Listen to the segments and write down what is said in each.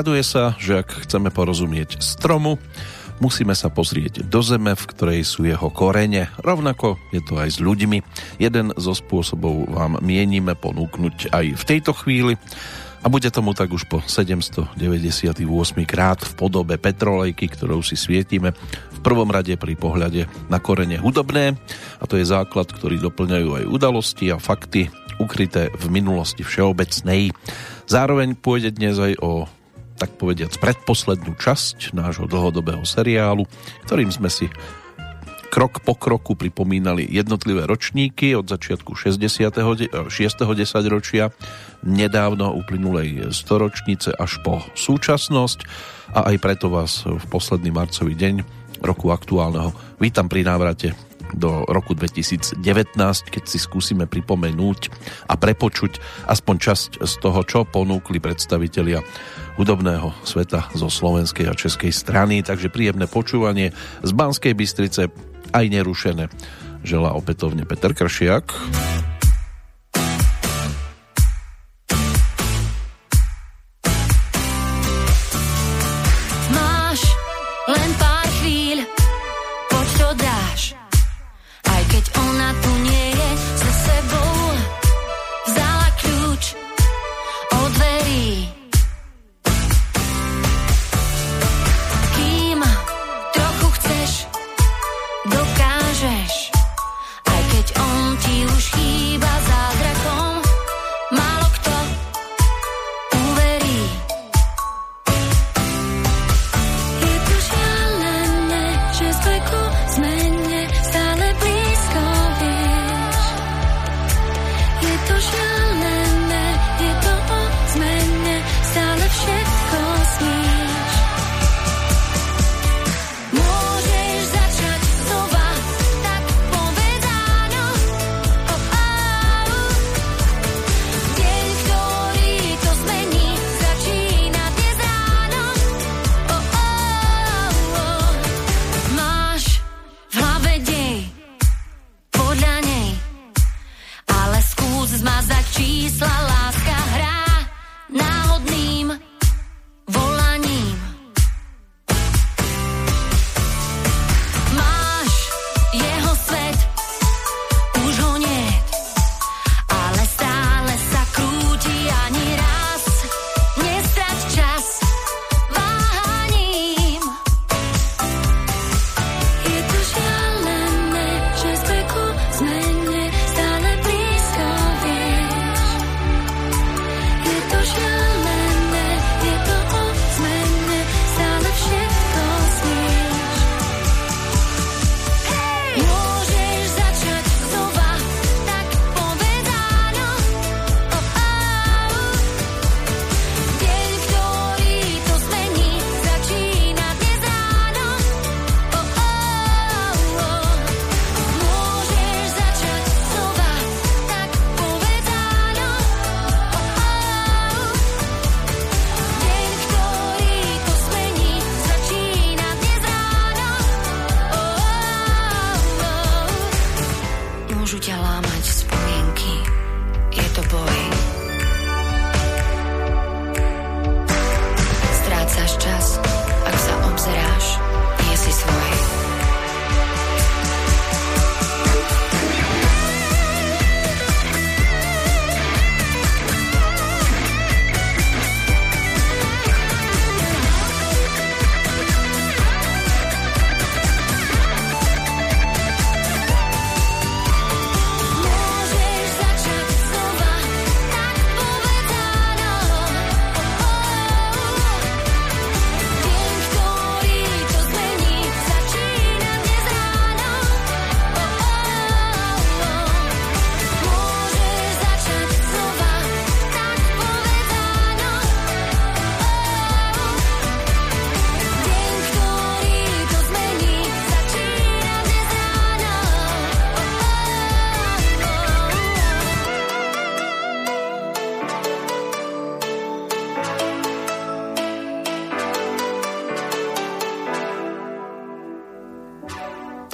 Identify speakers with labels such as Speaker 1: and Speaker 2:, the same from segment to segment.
Speaker 1: Traduje sa, že ak chceme porozumieť stromu, musíme sa pozrieť do zeme, v ktorej sú jeho korene. Rovnako je to aj s ľuďmi. Jeden zo spôsobov vám mienime ponúknuť aj v tejto chvíli a bude tomu tak už po 798 krát v podobe petrolejky, ktorou si svietime v prvom rade pri pohľade na korene hudobné a to je základ, ktorý doplňajú aj udalosti a fakty ukryté v minulosti všeobecnej. Zároveň pôjde dnes aj o tak povediac predposlednú časť nášho dlhodobého seriálu, ktorým sme si krok po kroku pripomínali jednotlivé ročníky od začiatku 66. desaťročia nedávno uplynulej storočnice až po súčasnosť a aj preto vás v posledný marcový deň roku aktuálneho vítam pri návrate do roku 2019, keď si skúsime pripomenúť a prepočuť aspoň časť z toho, čo ponúkli predstavitelia hudobného sveta zo slovenskej a českej strany. Takže príjemné počúvanie z Banskej Bystrice aj nerušené. Želá opätovne Peter Kršiak.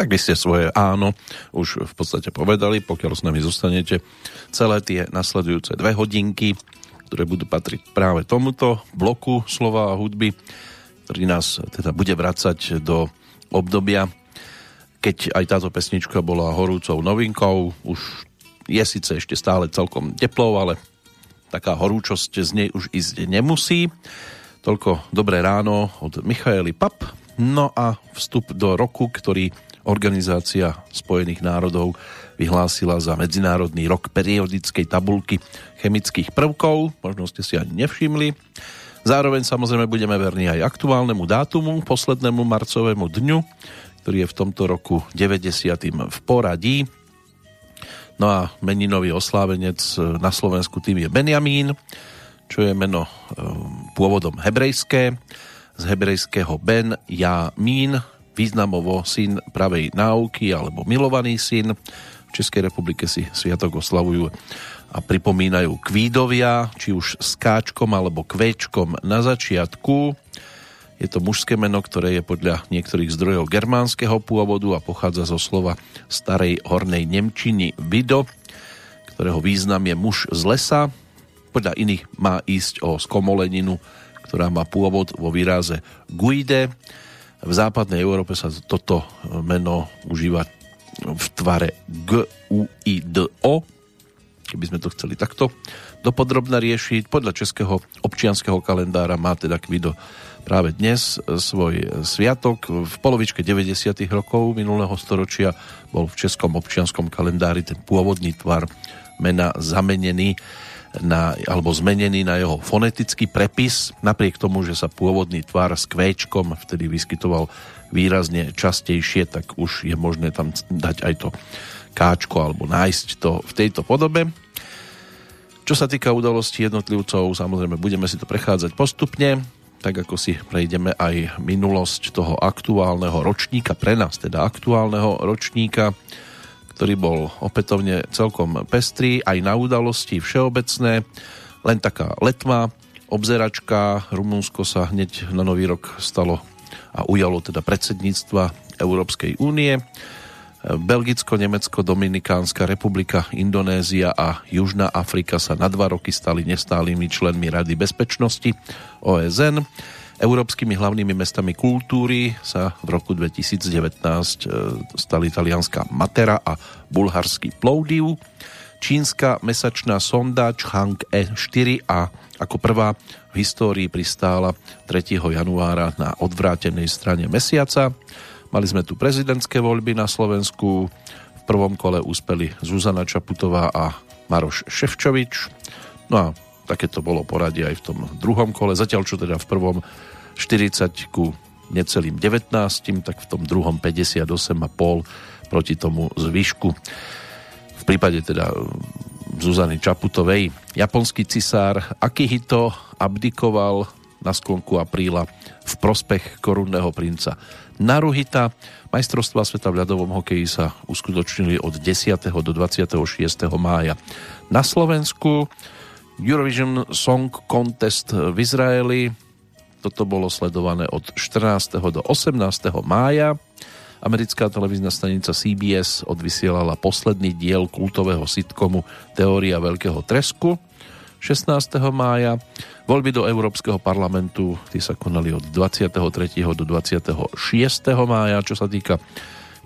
Speaker 1: Tak by ste svoje áno už v podstate povedali, pokiaľ s nami zostanete celé tie nasledujúce dve hodinky,
Speaker 2: ktoré budú patriť práve tomuto bloku slova a hudby, ktorý nás teda bude vracať do obdobia, keď aj táto pesnička bola horúcou novinkou. Už je síce ešte stále celkom teplou, ale taká horúčosť z nej už ísť nemusí. Toľko dobré ráno od Michaely Pap. No a vstup do roku, ktorý Organizácia Spojených národov vyhlásila za Medzinárodný rok periodickej tabulky chemických prvkov. Možno ste si ani nevšimli. Zároveň samozrejme budeme verní aj aktuálnemu dátumu, poslednému marcovému dňu, ktorý je v tomto roku 90. v poradí. No a meninový oslávenec na Slovensku tým je Benjamín, čo je meno um, pôvodom hebrejské. Z hebrejského Ben, ja, Mín, významovo syn pravej náuky alebo milovaný syn. V Českej republike si sviatok oslavujú a pripomínajú kvídovia, či už s káčkom alebo kvéčkom na začiatku. Je to mužské meno, ktoré je podľa niektorých zdrojov germánskeho pôvodu a pochádza zo slova starej hornej Nemčiny vido, ktorého význam je muž z lesa. Podľa iných má ísť o skomoleninu, ktorá má pôvod vo výraze guide, v západnej Európe sa toto meno užíva v tvare G, U, I, D, O. Keby sme to chceli takto dopodrobne riešiť. Podľa českého občianského kalendára má teda Kvido práve dnes svoj sviatok. V polovičke 90. rokov minulého storočia bol v českom občianskom kalendári ten pôvodný tvar mena zamenený na, alebo zmenený na jeho fonetický prepis, napriek tomu, že sa pôvodný tvar s kvéčkom vtedy vyskytoval výrazne častejšie, tak už je možné tam dať aj to káčko alebo nájsť to v tejto podobe. Čo sa týka udalostí jednotlivcov, samozrejme budeme si to prechádzať postupne, tak ako si prejdeme aj minulosť toho aktuálneho ročníka, pre nás teda aktuálneho ročníka, ktorý bol opätovne celkom pestrý, aj na udalosti všeobecné, len taká letma, obzeračka, Rumunsko sa hneď na nový rok stalo a ujalo teda predsedníctva Európskej únie. Belgicko, Nemecko, Dominikánska republika, Indonézia a Južná Afrika sa na dva roky stali nestálými členmi Rady bezpečnosti OSN. Európskymi hlavnými mestami kultúry sa v roku 2019 e, stali talianská Matera a bulharský Plovdiv. Čínska mesačná sonda Chang E4 a ako prvá v histórii pristála 3. januára na odvrátenej strane mesiaca. Mali sme tu prezidentské voľby na Slovensku. V prvom kole úspeli Zuzana Čaputová a Maroš Ševčovič. No a takéto bolo poradie aj v tom druhom kole, zatiaľ čo teda v prvom 40 ku necelým 19, tak v tom druhom 58,5 proti tomu zvyšku. V prípade teda Zuzany Čaputovej. Japonský cisár Akihito abdikoval na sklonku apríla v prospech korunného princa Naruhita. Majstrovstvá sveta v ľadovom hokeji sa uskutočnili od 10. do 26. mája na Slovensku. Eurovision Song Contest v Izraeli. Toto bolo sledované od 14. do 18. mája. Americká televízna stanica CBS odvysielala posledný diel kultového sitcomu Teória veľkého tresku 16. mája. Voľby do Európskeho parlamentu tí sa konali od 23. do 26. mája. Čo sa týka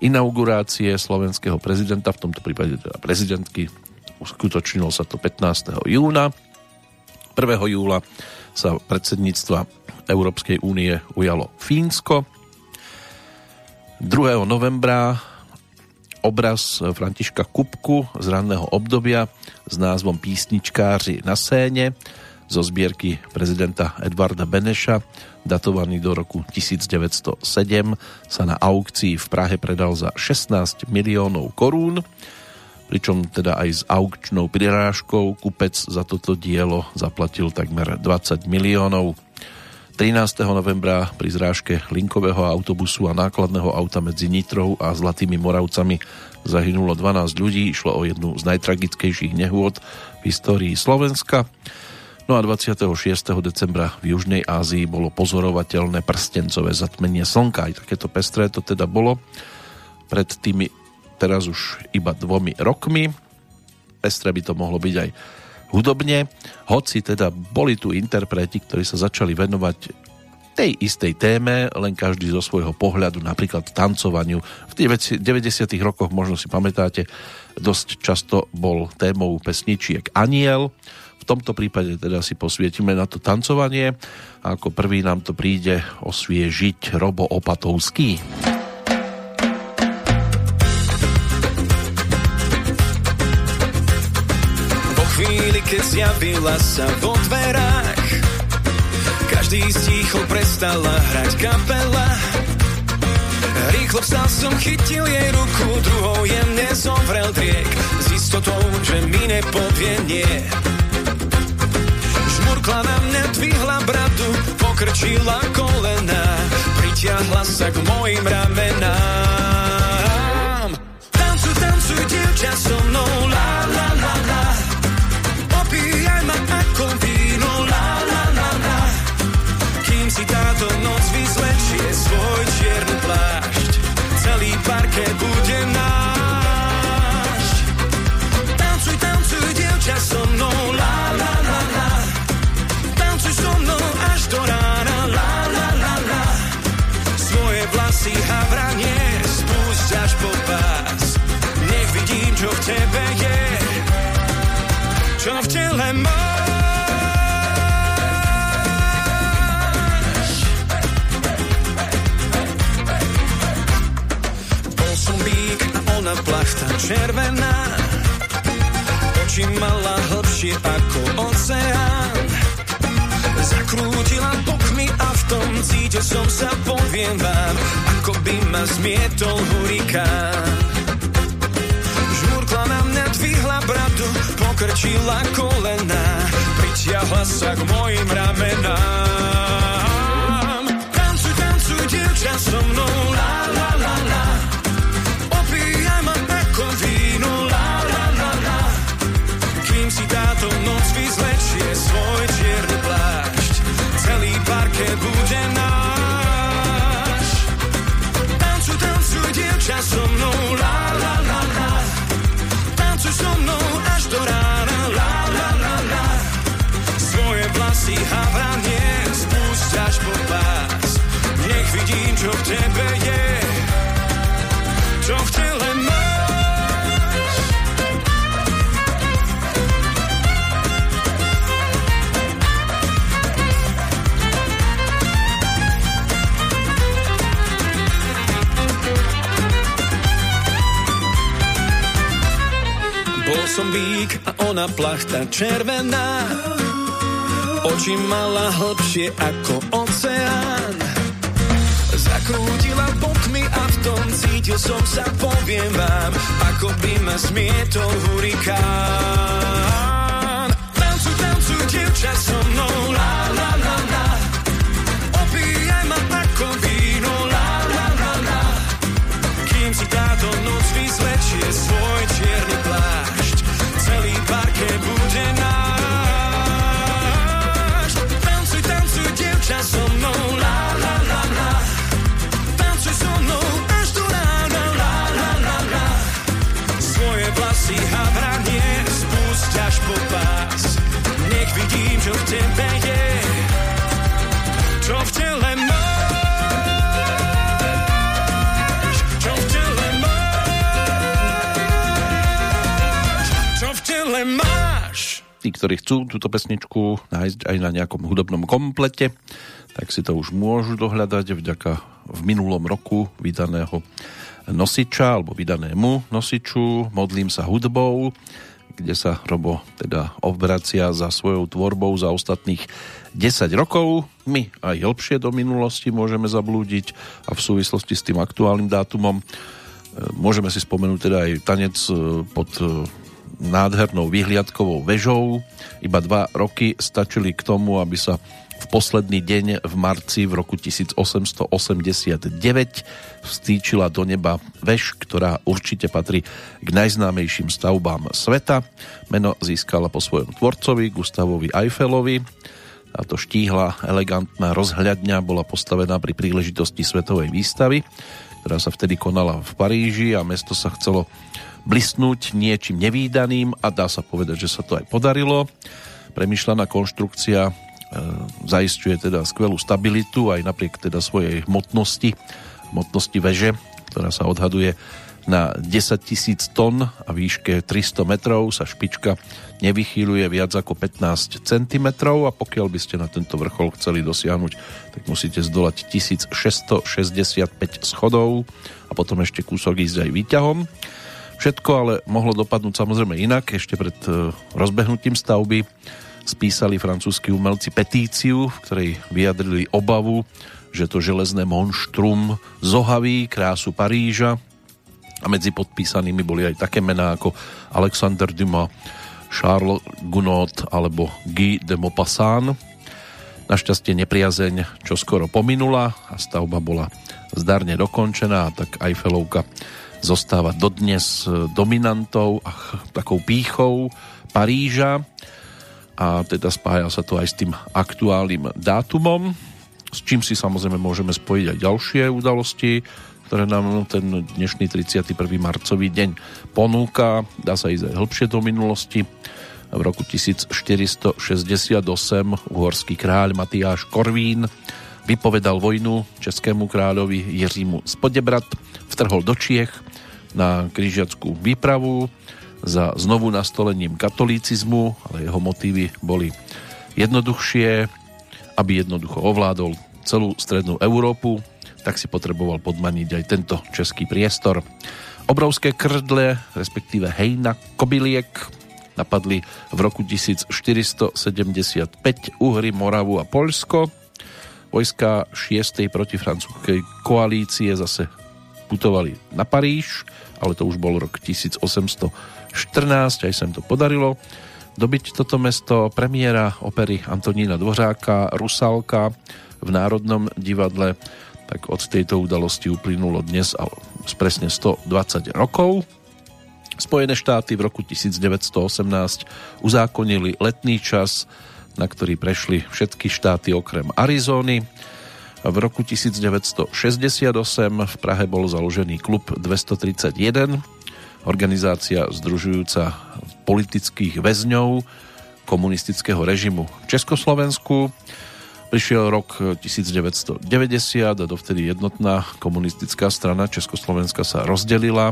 Speaker 2: inaugurácie slovenského prezidenta, v tomto prípade teda prezidentky, uskutočnilo sa to 15. júna. 1. júla sa predsedníctva Európskej únie ujalo Fínsko. 2. novembra obraz Františka Kupku z ranného obdobia s názvom Písničkáři na scéne zo zbierky prezidenta Edvarda Beneša datovaný do roku 1907 sa na aukcii v Prahe predal za 16 miliónov korún pričom teda aj s aukčnou prirážkou kupec za toto dielo zaplatil takmer 20 miliónov. 13. novembra pri zrážke linkového autobusu a nákladného auta medzi Nitrou a Zlatými Moravcami zahynulo 12 ľudí, išlo o jednu z najtragickejších nehôd v histórii Slovenska. No a 26. decembra v Južnej Ázii bolo pozorovateľné prstencové zatmenie slnka. Aj takéto pestré to teda bolo pred tými teraz už iba dvomi rokmi. Pestre by to mohlo byť aj hudobne, hoci teda boli tu interpreti, ktorí sa začali venovať tej istej téme, len každý zo svojho pohľadu, napríklad tancovaniu. V 90. rokoch, možno si pamätáte, dosť často bol témou pesničiek Aniel. V tomto prípade teda si posvietime na to tancovanie a ako prvý nám to príde osviežiť Robo Opatovský.
Speaker 3: Po keď zjavila sa vo dverách. Každý stichol, prestala hrať kapela. Rýchlo vstal som, chytil jej ruku, druhou jemne zovrel driek. S istotou, že mi nepovie nie. Žmurkla na mňa, dvihla bradu, pokrčila kolena. Pritiahla sa k mojim ramenám. Tancuj, tancuj, dievča so mnou, la la la červená. Oči mala hlbšie ako oceán. Zakrútila bokmi a v tom cítil som sa, poviem vám Ako by ma zmietol hurikán. Žmurkla na mňa, dvihla bradu, pokrčila kolena, pritiahla sa k mojim ramenám. Tancuj, tancuj, dievča so mnou, vyzlečie svoj čierny plášť, celý parket bude náš. Tancuj, tancuj, dievča so mnou, la la la la. Tancuj so mnou až do rána, la la la la. Svoje vlasy havranie spúšť až po pás. Nech vidím, čo v tebe som bík a ona plachta červená. Oči mala hlbšie ako oceán. Zakrútila bokmi a v tom cítil som sa, poviem vám, ako by ma zmietol hurikán. Tancuj, tancuj, dievča so mnou, la la la la. Opíjaj ma ako víno, la la la la. Kým si táto noc vyzlečie svoj čierny bude náš. Tancuj, tancuj, dievča so la la la la. Tancuj so mnou až la la la la. Svoje vlasy havranie spúšť až po pás. Nech vidím, čo
Speaker 2: Tí, ktorí chcú túto pesničku nájsť aj na nejakom hudobnom komplete, tak si to už môžu dohľadať vďaka v minulom roku vydaného nosiča alebo vydanému nosiču Modlím sa hudbou, kde sa Robo teda obracia za svojou tvorbou za ostatných 10 rokov. My aj hĺbšie do minulosti môžeme zablúdiť a v súvislosti s tým aktuálnym dátumom e, môžeme si spomenúť teda aj tanec e, pod e, nádhernou vyhliadkovou vežou. Iba dva roky stačili k tomu, aby sa v posledný deň v marci v roku 1889 vstýčila do neba veš, ktorá určite patrí k najznámejším stavbám sveta. Meno získala po svojom tvorcovi Gustavovi Eiffelovi. Táto štíhla, elegantná rozhľadňa bola postavená pri príležitosti svetovej výstavy, ktorá sa vtedy konala v Paríži a mesto sa chcelo blisnúť niečím nevýdaným a dá sa povedať, že sa to aj podarilo. Premyšľaná konštrukcia e, zaistuje teda skvelú stabilitu aj napriek teda svojej hmotnosti, hmotnosti veže, ktorá sa odhaduje na 10 tisíc tón a výške 300 metrov sa špička nevychýľuje viac ako 15 cm a pokiaľ by ste na tento vrchol chceli dosiahnuť, tak musíte zdolať 1665 schodov a potom ešte kúsok ísť aj výťahom. Všetko ale mohlo dopadnúť samozrejme inak. Ešte pred e, rozbehnutím stavby spísali francúzski umelci petíciu, v ktorej vyjadrili obavu, že to železné monštrum zohaví krásu Paríža a medzi podpísanými boli aj také mená ako Alexander Dumas, Charles Gounod alebo Guy de Maupassant. Našťastie nepriazeň čo skoro pominula a stavba bola zdarne dokončená, tak Eiffelovka zostáva dodnes dominantou a takou pýchou Paríža a teda spája sa to aj s tým aktuálnym dátumom, s čím si samozrejme môžeme spojiť aj ďalšie udalosti, ktoré nám ten dnešný 31. marcový deň ponúka. Dá sa ísť aj hĺbšie do minulosti. V roku 1468 uhorský kráľ Matyáš Korvín vypovedal vojnu českému kráľovi Jiřímu Spodebrat, vtrhol do Čiech na križiackú výpravu za znovu nastolením katolícizmu, ale jeho motívy boli jednoduchšie, aby jednoducho ovládol celú strednú Európu, tak si potreboval podmaniť aj tento český priestor. Obrovské krdle, respektíve hejna kobyliek, napadli v roku 1475 Uhry, Moravu a Poľsko. Vojska 6. protifrancúzskej koalície zase putovali na Paríž, ale to už bol rok 1814, aj sa im to podarilo dobiť toto mesto. Premiéra opery Antonína Dvořáka, Rusalka v Národnom divadle tak od tejto udalosti uplynulo dnes a presne 120 rokov. Spojené štáty v roku 1918 uzákonili letný čas, na ktorý prešli všetky štáty okrem Arizóny. V roku 1968 v Prahe bol založený klub 231, organizácia združujúca politických väzňov komunistického režimu v Československu. Prišiel rok 1990 a dovtedy jednotná komunistická strana Československa sa rozdelila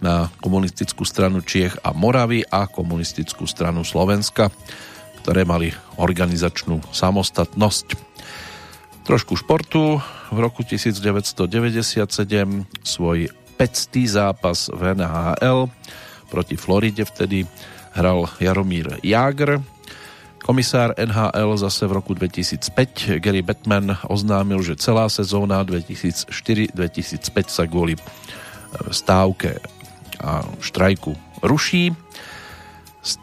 Speaker 2: na komunistickú stranu Čiech a Moravy a komunistickú stranu Slovenska, ktoré mali organizačnú samostatnosť. Trošku športu. V roku 1997 svoj 500. zápas v NHL proti Floride vtedy hral Jaromír Jágr, Komisár NHL zase v roku 2005 Gary Batman oznámil, že celá sezóna 2004-2005 sa kvôli e, stávke a štrajku ruší.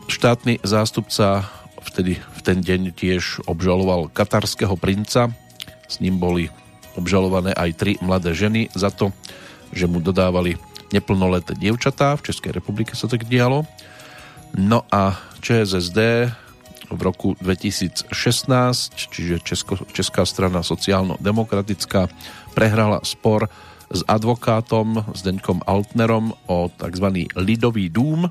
Speaker 2: Štátny zástupca vtedy v ten deň tiež obžaloval katarského princa. S ním boli obžalované aj tri mladé ženy za to, že mu dodávali neplnoleté dievčatá. V Českej republike sa tak dialo. No a ČSSD v roku 2016, čiže Česko, Česká strana sociálno-demokratická prehrala spor s advokátom Zdeňkom Altnerom o tzv. Lidový dům.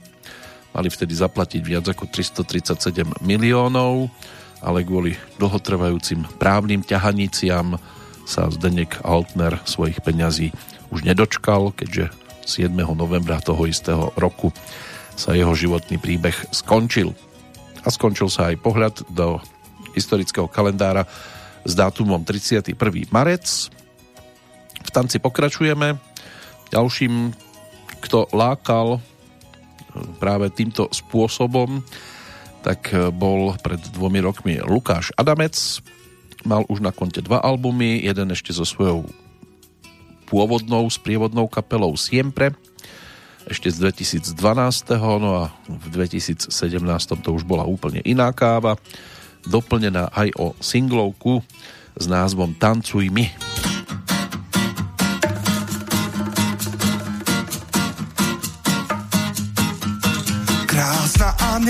Speaker 2: Mali vtedy zaplatiť viac ako 337 miliónov, ale kvôli dlhotrvajúcim právnym ťahaniciam sa Zdeněk Altner svojich peňazí už nedočkal, keďže 7. novembra toho istého roku sa jeho životný príbeh skončil a skončil sa aj pohľad do historického kalendára s dátumom 31. marec. V tanci pokračujeme. Ďalším, kto lákal práve týmto spôsobom, tak e, bol pred dvomi rokmi Lukáš Adamec. Mal už na konte dva albumy, jeden ešte so svojou pôvodnou sprievodnou kapelou Siempre, ešte z 2012. No a v 2017 to už bola úplne iná káva, doplnená aj o singlovku s názvom Tancuj mi.
Speaker 4: Krásna a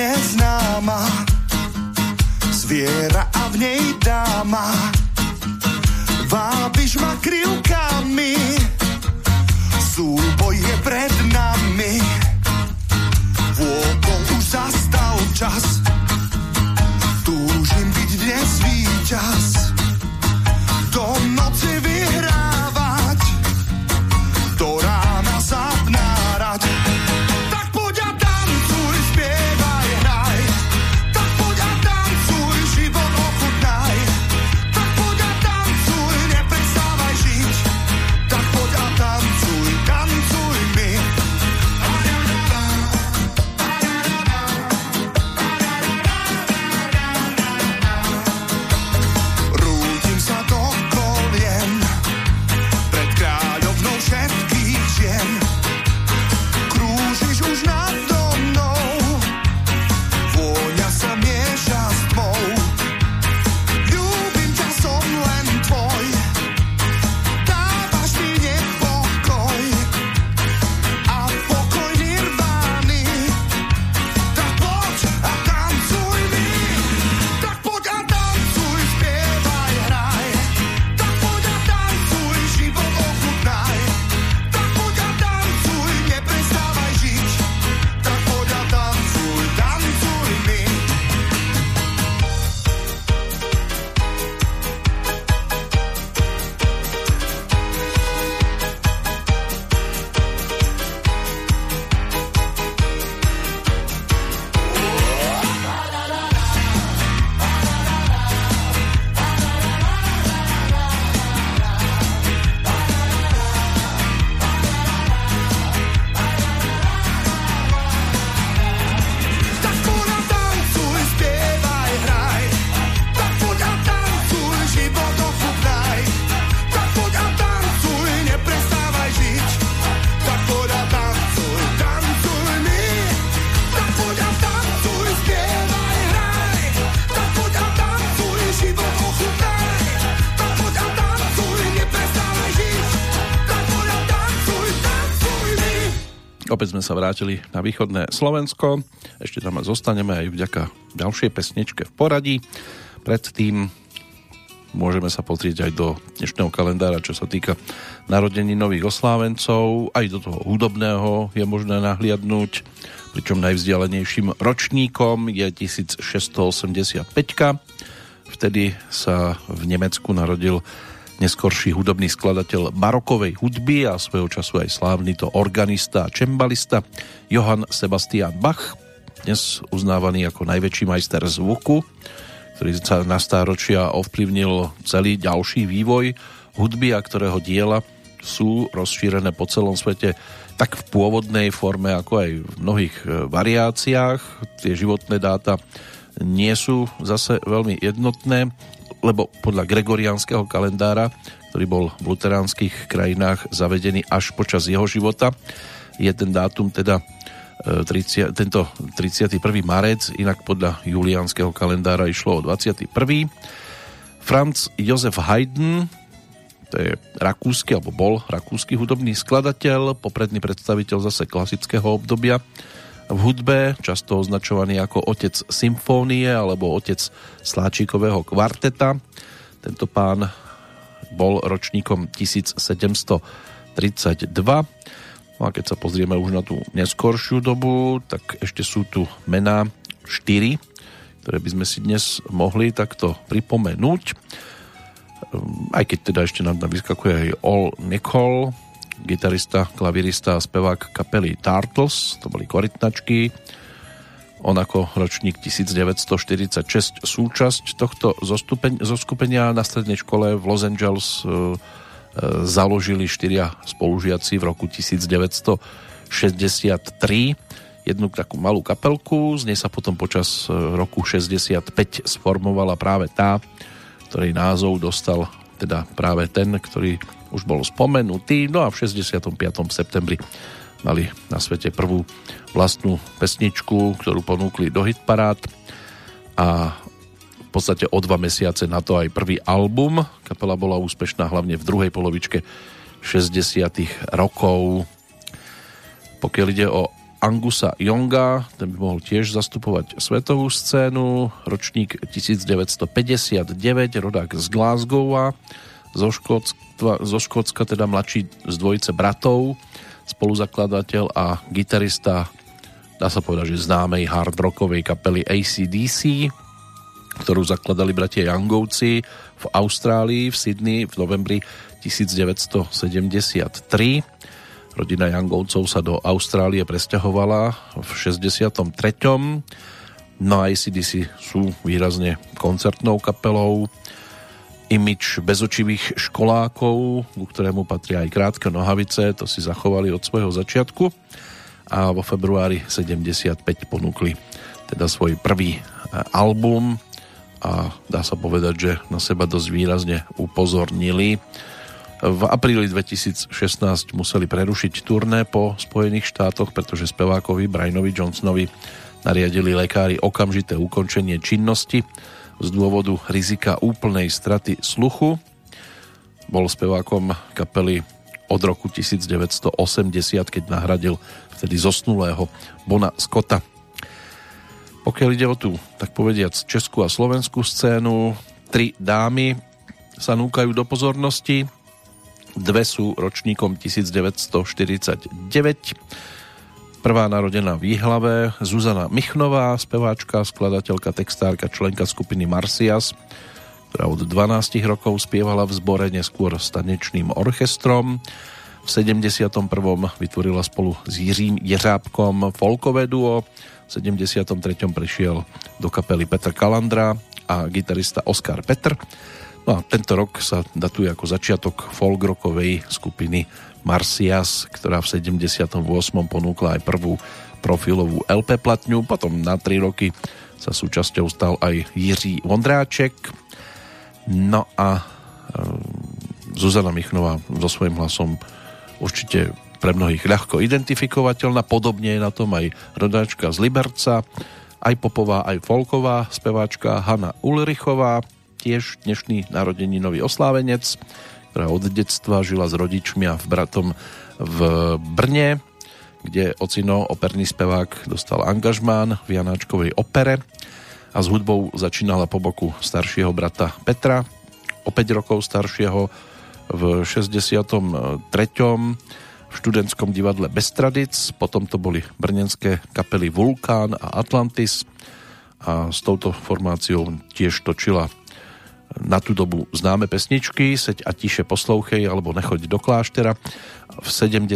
Speaker 4: neznáma, zviera a v nej dáma, vábiš ma krivkami, súboj je
Speaker 2: Opäť sme sa vrátili na východné Slovensko. Ešte tam zostaneme aj vďaka ďalšej pesničke v poradí. Predtým môžeme sa pozrieť aj do dnešného kalendára, čo sa týka narodení nových oslávencov. Aj do toho hudobného je možné nahliadnúť, pričom najvzdialenejším ročníkom je 1685. Vtedy sa v Nemecku narodil neskorší hudobný skladateľ barokovej hudby a svojho času aj slávny to organista a čembalista Johann Sebastian Bach, dnes uznávaný ako najväčší majster zvuku, ktorý sa na stáročia ovplyvnil celý ďalší vývoj hudby a ktorého diela sú rozšírené po celom svete tak v pôvodnej forme, ako aj v mnohých e, variáciách. Tie životné dáta nie sú zase veľmi jednotné lebo podľa gregoriánskeho kalendára, ktorý bol v luteránskych krajinách zavedený až počas jeho života, je ten dátum teda 30, e, tento 31. marec, inak podľa juliánskeho kalendára išlo o 21. Franz Josef Haydn, to je rakúsky, alebo bol rakúsky hudobný skladateľ, popredný predstaviteľ zase klasického obdobia, v hudbe, často označovaný ako otec symfónie alebo otec sláčikového kvarteta. Tento pán bol ročníkom 1732. No a keď sa pozrieme už na tú neskoršiu dobu, tak ešte sú tu mená 4, ktoré by sme si dnes mohli takto pripomenúť. Aj keď teda ešte nám vyskakuje aj All Nicole, gitarista, klavirista a spevák kapely Turtles, to boli korytnačky. On ako ročník 1946 súčasť tohto zostupeň, zoskupenia na strednej škole v Los Angeles e, e, založili štyria spolužiaci v roku 1963 jednu takú malú kapelku, z nej sa potom počas e, roku 65 sformovala práve tá, ktorej názov dostal teda práve ten, ktorý už bol spomenutý. No a v 65. septembri mali na svete prvú vlastnú pesničku, ktorú ponúkli do hitparát a v podstate o dva mesiace na to aj prvý album. Kapela bola úspešná hlavne v druhej polovičke 60. rokov. Pokiaľ ide o Angusa Jonga, ten by mohol tiež zastupovať svetovú scénu, ročník 1959, rodák z Glasgowa, zo Škótska, zo Škótska teda mladší z dvojice bratov, spoluzakladateľ a gitarista, dá sa povedať, že známej hard rockovej kapely ACDC, ktorú zakladali bratia Youngovci v Austrálii, v Sydney v novembri 1973. Rodina Youngovcov sa do Austrálie presťahovala v 63. No a ACDC sú výrazne koncertnou kapelou, imič bezočivých školákov, ku ktorému patria aj krátke nohavice, to si zachovali od svojho začiatku a vo februári 75 ponúkli teda svoj prvý e, album a dá sa povedať, že na seba dosť výrazne upozornili. V apríli 2016 museli prerušiť turné po Spojených štátoch, pretože spevákovi Brianovi Johnsonovi nariadili lekári okamžité ukončenie činnosti z dôvodu rizika úplnej straty sluchu. Bol spevákom kapely od roku 1980, keď nahradil vtedy zosnulého Bona Scotta. Pokiaľ ide o tú, tak povediac, českú a slovenskú scénu, tri dámy sa núkajú do pozornosti. Dve sú ročníkom 1949 Prvá narodená v Jihlave, Zuzana Michnová, speváčka, skladateľka, textárka, členka skupiny Marcias, ktorá od 12 rokov spievala v zbore neskôr s tanečným orchestrom. V 71. vytvorila spolu s Jiřím Jeřábkom folkové duo. V 73. prišiel do kapely Petr Kalandra a gitarista Oskar Petr. No a tento rok sa datuje ako začiatok folkrokovej skupiny Marcias, ktorá v 78. ponúkla aj prvú profilovú LP platňu, potom na 3 roky sa súčasťou stal aj Jiří Vondráček. No a e, Zuzana Michnová so svojím hlasom určite pre mnohých ľahko identifikovateľná, podobne je na tom aj rodáčka z Liberca, aj popová, aj folková speváčka Hanna Ulrichová, tiež dnešný narodeninový oslávenec ktorá od detstva žila s rodičmi a v bratom v Brne. kde ocino, operný spevák, dostal angažmán v Janáčkovej opere a s hudbou začínala po boku staršieho brata Petra, o 5 rokov staršieho v 63. v študentskom divadle Bestradic, potom to boli brnenské kapely Vulkán a Atlantis a s touto formáciou tiež točila na tú dobu známe pesničky Seď a tiše poslouchej alebo Nechoď do kláštera. V 70.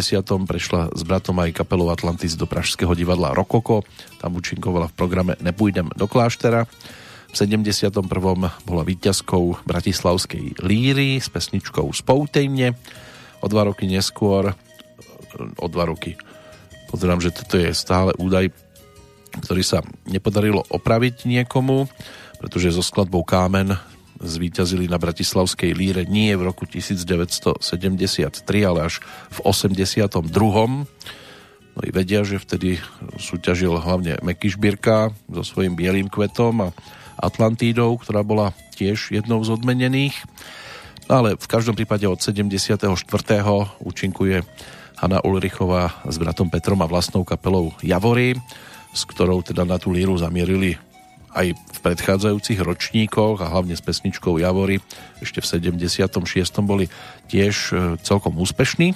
Speaker 2: prešla s bratom aj kapelou Atlantis do Pražského divadla Rokoko. Tam účinkovala v programe Nepůjdem do kláštera. V 71. bola víťazkou Bratislavskej líry s pesničkou Spoutejne. O dva roky neskôr, o dva roky, pozerám, že toto je stále údaj, ktorý sa nepodarilo opraviť niekomu, pretože so skladbou Kámen zvíťazili na Bratislavskej líre nie v roku 1973, ale až v 82. No i vedia, že vtedy súťažil hlavne Meky Šbírka so svojím bielým kvetom a Atlantídou, ktorá bola tiež jednou z odmenených. No ale v každom prípade od 74. účinkuje Hanna Ulrichová s bratom Petrom a vlastnou kapelou Javory, s ktorou teda na tú líru zamierili aj v predchádzajúcich ročníkoch a hlavne s pesničkou Javory ešte v 76. boli tiež e, celkom úspešní.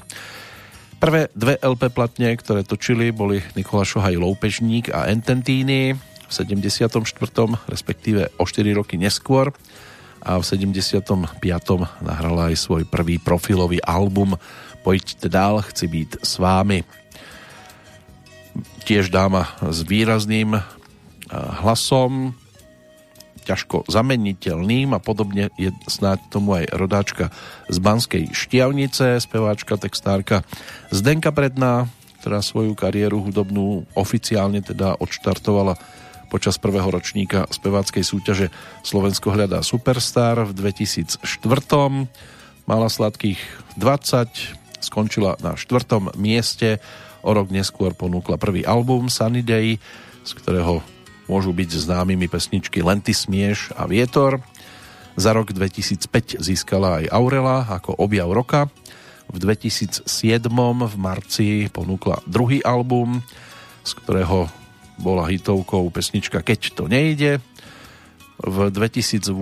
Speaker 2: Prvé dve LP platne, ktoré točili, boli Nikola Šohaj Loupežník a Ententíny v 74. respektíve o 4 roky neskôr a v 75. nahrala aj svoj prvý profilový album Pojďte dál, chci být s vámi. Tiež dáma s výrazným hlasom, ťažko zameniteľným a podobne je snáď tomu aj rodáčka z Banskej Štiavnice, speváčka, textárka Zdenka Predná, ktorá svoju kariéru hudobnú oficiálne teda odštartovala počas prvého ročníka speváckej súťaže Slovensko hľadá Superstar v 2004. Mala sladkých 20, skončila na štvrtom mieste, o rok neskôr ponúkla prvý album Sunny Day, z ktorého môžu byť známymi pesničky Lenty smieš a Vietor. Za rok 2005 získala aj Aurela ako objav roka. V 2007 v marci ponúkla druhý album, z ktorého bola hitovkou pesnička Keď to nejde. V 2008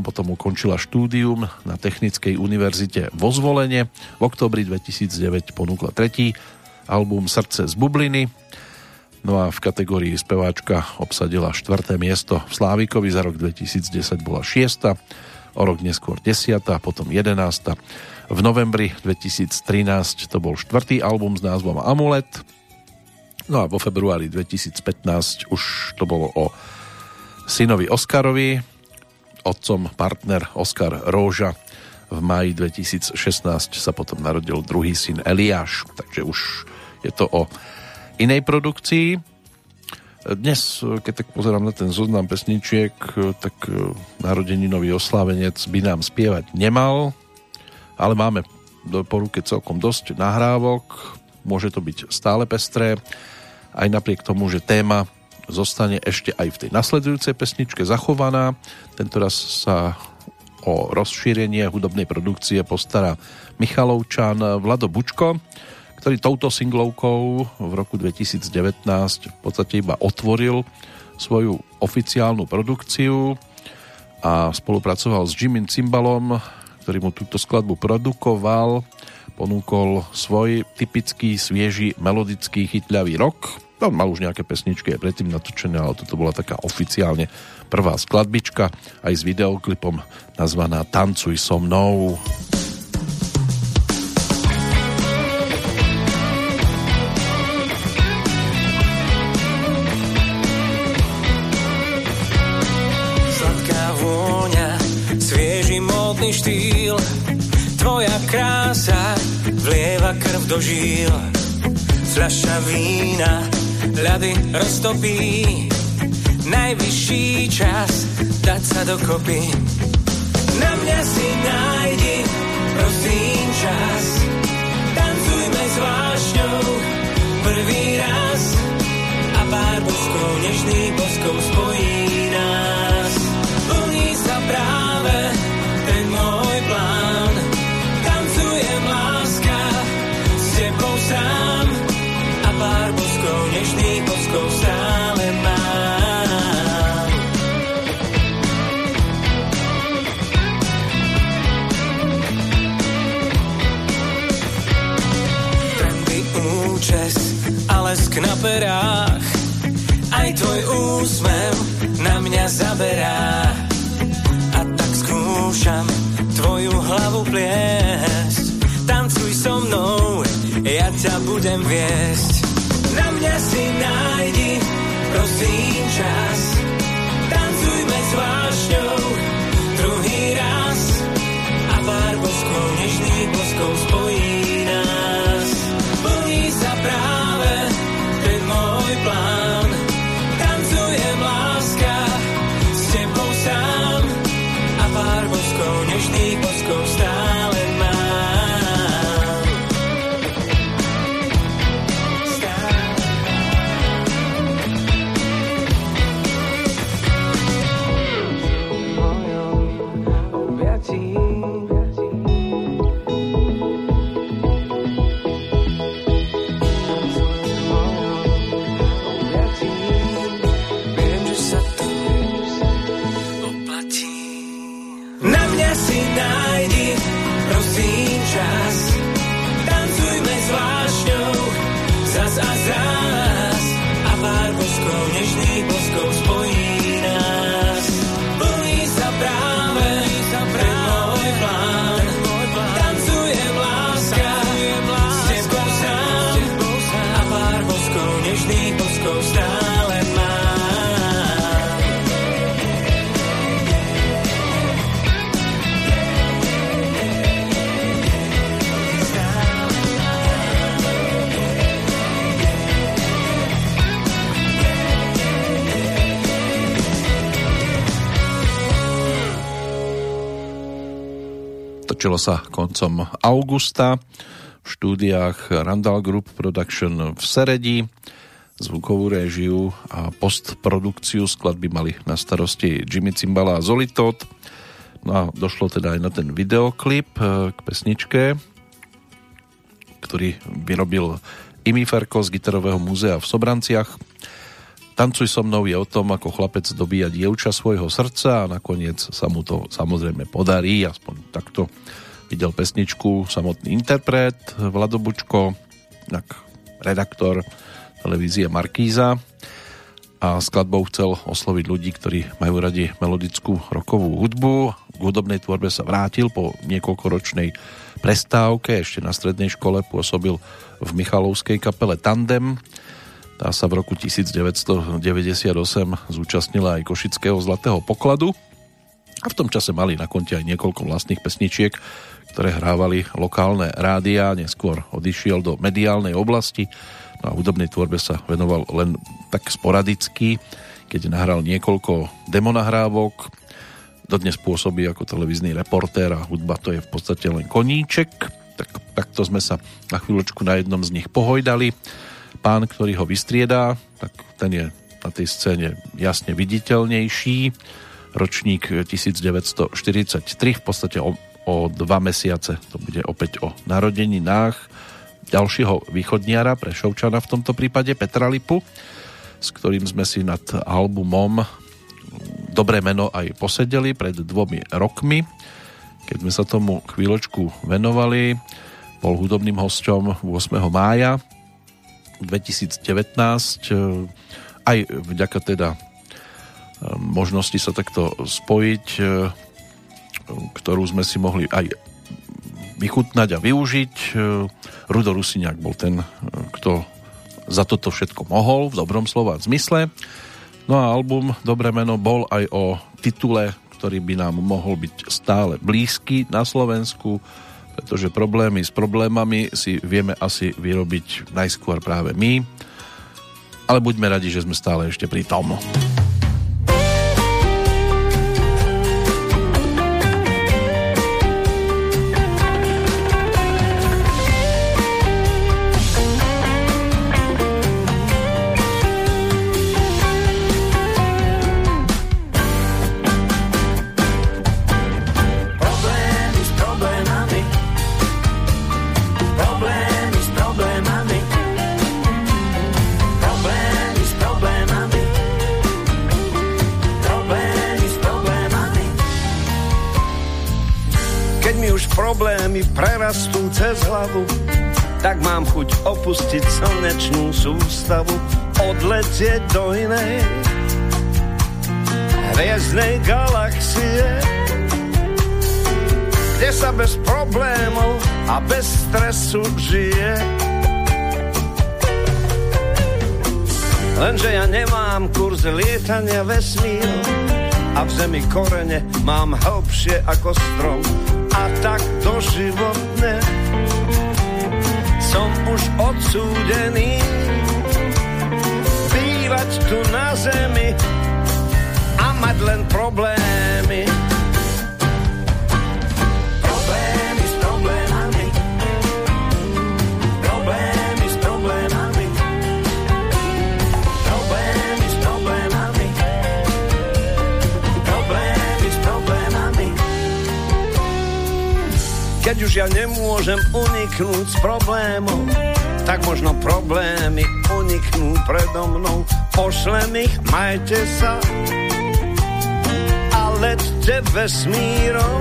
Speaker 2: potom ukončila štúdium na Technickej univerzite vo Zvolene. V oktobri 2009 ponúkla tretí album Srdce z bubliny No a v kategórii speváčka obsadila 4. miesto v Slávikovi za rok 2010 bola 6. O rok neskôr 10. a potom 11. V novembri 2013 to bol štvrtý album s názvom Amulet. No a vo februári 2015 už to bolo o synovi Oskarovi, otcom partner Oskar Róža. V maji 2016 sa potom narodil druhý syn Eliáš, takže už je to o inej produkcii. Dnes, keď tak pozerám na ten zoznam pesničiek, tak e, narodeninový oslávenec by nám spievať nemal, ale máme do poruke celkom dosť nahrávok, môže to byť stále pestré, aj napriek tomu, že téma zostane ešte aj v tej nasledujúcej pesničke zachovaná. Tento raz sa o rozšírenie hudobnej produkcie postará Michalovčan Vlado Bučko, ktorý touto singlovkou v roku 2019 v podstate iba otvoril svoju oficiálnu produkciu a spolupracoval s Jimmy Cimbalom, ktorý mu túto skladbu produkoval, ponúkol svoj typický, svieži, melodický, chytľavý rok. On mal už nejaké pesničky aj predtým natočené, ale toto bola taká oficiálne prvá skladbička aj s videoklipom nazvaná Tancuj so mnou.
Speaker 3: Štýl. Tvoja krása vlieva krv do žíl Fľaša vína ľady roztopí. Najvyšší čas dať sa dokopy. Na mňa si nájdi, prosím čas. Tancujme s vášňou prvý raz. A pár boskov nežných boskov spojí nás
Speaker 2: Točilo sa koncom augusta v štúdiách Randall Group Production v Seredi. Zvukovú réžiu a postprodukciu skladby mali na starosti Jimmy Cimbala a Zolitot. No a došlo teda aj na ten videoklip eh, k pesničke, ktorý vyrobil Imi Ferko z Gitarového múzea v Sobranciach. Tancuj so mnou je o tom, ako chlapec dobíja dievča svojho srdca a nakoniec sa mu to samozrejme podarí, aspoň takto videl pesničku samotný interpret Vlado Bučko, tak redaktor televízie Markíza. A skladbou chcel osloviť ľudí, ktorí majú radi melodickú rokovú hudbu. K hudobnej tvorbe sa vrátil po niekoľkoročnej prestávke, ešte na strednej škole pôsobil v Michalovskej kapele Tandem, tá sa v roku 1998 zúčastnila aj Košického zlatého pokladu. A v tom čase mali na konte aj niekoľko vlastných pesničiek, ktoré hrávali lokálne rádia, neskôr odišiel do mediálnej oblasti. No a hudobnej tvorbe sa venoval len tak sporadicky, keď nahral niekoľko demonahrávok, dodnes pôsobí ako televízny reportér a hudba to je v podstate len koníček, tak, takto sme sa na chvíľočku na jednom z nich pohojdali pán, ktorý ho vystriedá, tak ten je na tej scéne jasne viditeľnejší. Ročník 1943, v podstate o, o dva mesiace, to bude opäť o narodeninách ďalšieho východniara pre Šovčana v tomto prípade Petra Lipu, s ktorým sme si nad albumom Dobré meno aj posedeli pred dvomi rokmi, keď sme sa tomu chvíľočku venovali. Bol hudobným hosťom 8. mája 2019 e, aj vďaka teda e, možnosti sa takto spojiť, e, ktorú sme si mohli aj vychutnať a využiť. Rudo Rusiniak bol ten, kto za toto všetko mohol v dobrom slova zmysle. No a album Dobré meno bol aj o titule, ktorý by nám mohol byť stále blízky na Slovensku, pretože problémy s problémami si vieme asi vyrobiť najskôr práve my, ale buďme radi, že sme stále ešte pri tom.
Speaker 5: Hlavu, tak mám chuť opustiť slnečnú sústavu, odletieť do inej hviezdnej galaxie, kde sa bez problémov a bez stresu žije. Lenže ja nemám kurz lietania vesmírom a v zemi korene mám hlbšie ako strom a tak doživotne som už odsúdený bývať tu na zemi a mať len problémy. Keď už ja nemôžem uniknúť z problémov, tak možno problémy uniknú predo mnou. Pošlem ich, majte sa a lette vesmírom.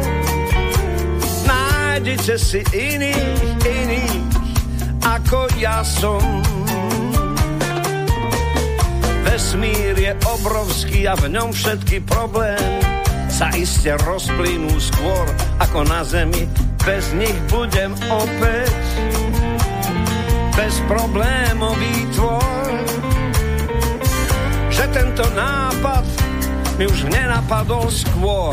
Speaker 5: Nájdite si iných, iných, ako ja som. Vesmír je obrovský a v ňom všetky problémy sa iste rozplynú skôr ako na zemi. Bez nich budem opäť bezproblémový tvor. Že tento nápad mi už nenapadol skôr.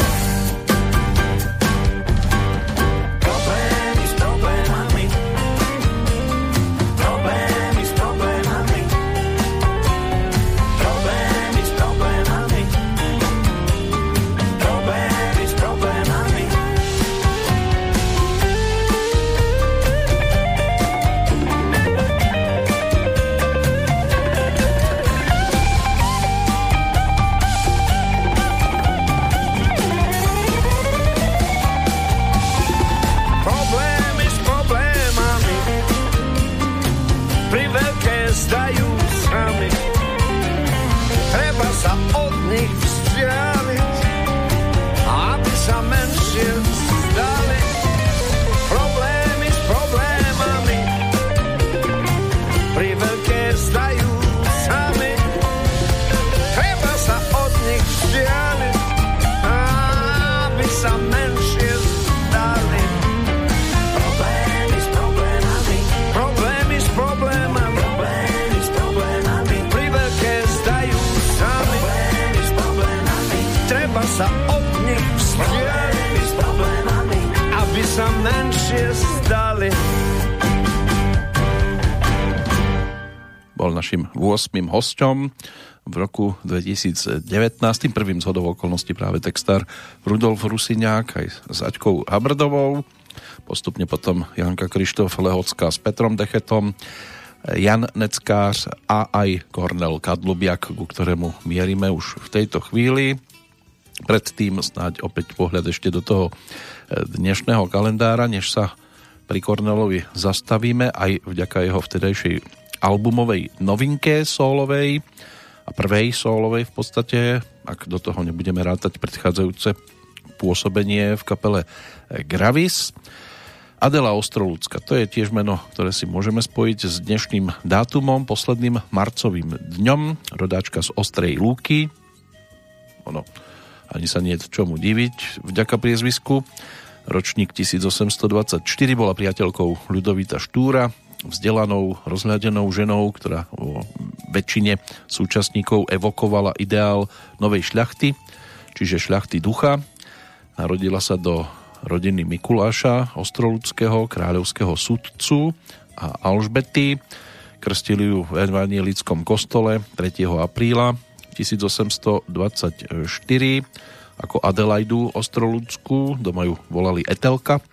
Speaker 5: Treba sa od nich vzdialiť, aby sa menšie zdali.
Speaker 2: Bol našim 8. hosťom v roku 2019. Tým prvým zhodou okolností práve textár Rudolf Rusiňák aj s Aťkou Habrdovou. Postupne potom Janka Krištof Lehocká s Petrom Dechetom, Jan Neckář a aj Kornel Kadlubiak, ku ktorému mierime už v tejto chvíli. Predtým snáď opäť pohľad ešte do toho e, dnešného kalendára, než sa pri Kornelovi zastavíme aj vďaka jeho vtedajšej albumovej novinke solovej a prvej solovej v podstate, ak do toho nebudeme rátať predchádzajúce pôsobenie v kapele Gravis. Adela Ostrolúcka, to je tiež meno, ktoré si môžeme spojiť s dnešným dátumom, posledným marcovým dňom, rodáčka z Ostrej Lúky. Ono, ani sa nie čomu diviť, vďaka priezvisku. Ročník 1824 bola priateľkou Ľudovita Štúra, vzdelanou, rozhľadenou ženou, ktorá vo väčšine súčasníkov evokovala ideál novej šľachty, čiže šľachty ducha. Narodila sa do rodiny Mikuláša, ostroludského kráľovského sudcu a Alžbety. Krstili ju v evanielickom kostole 3. apríla 1824 ako Adelaidu Ostroludskú, doma ju volali Etelka.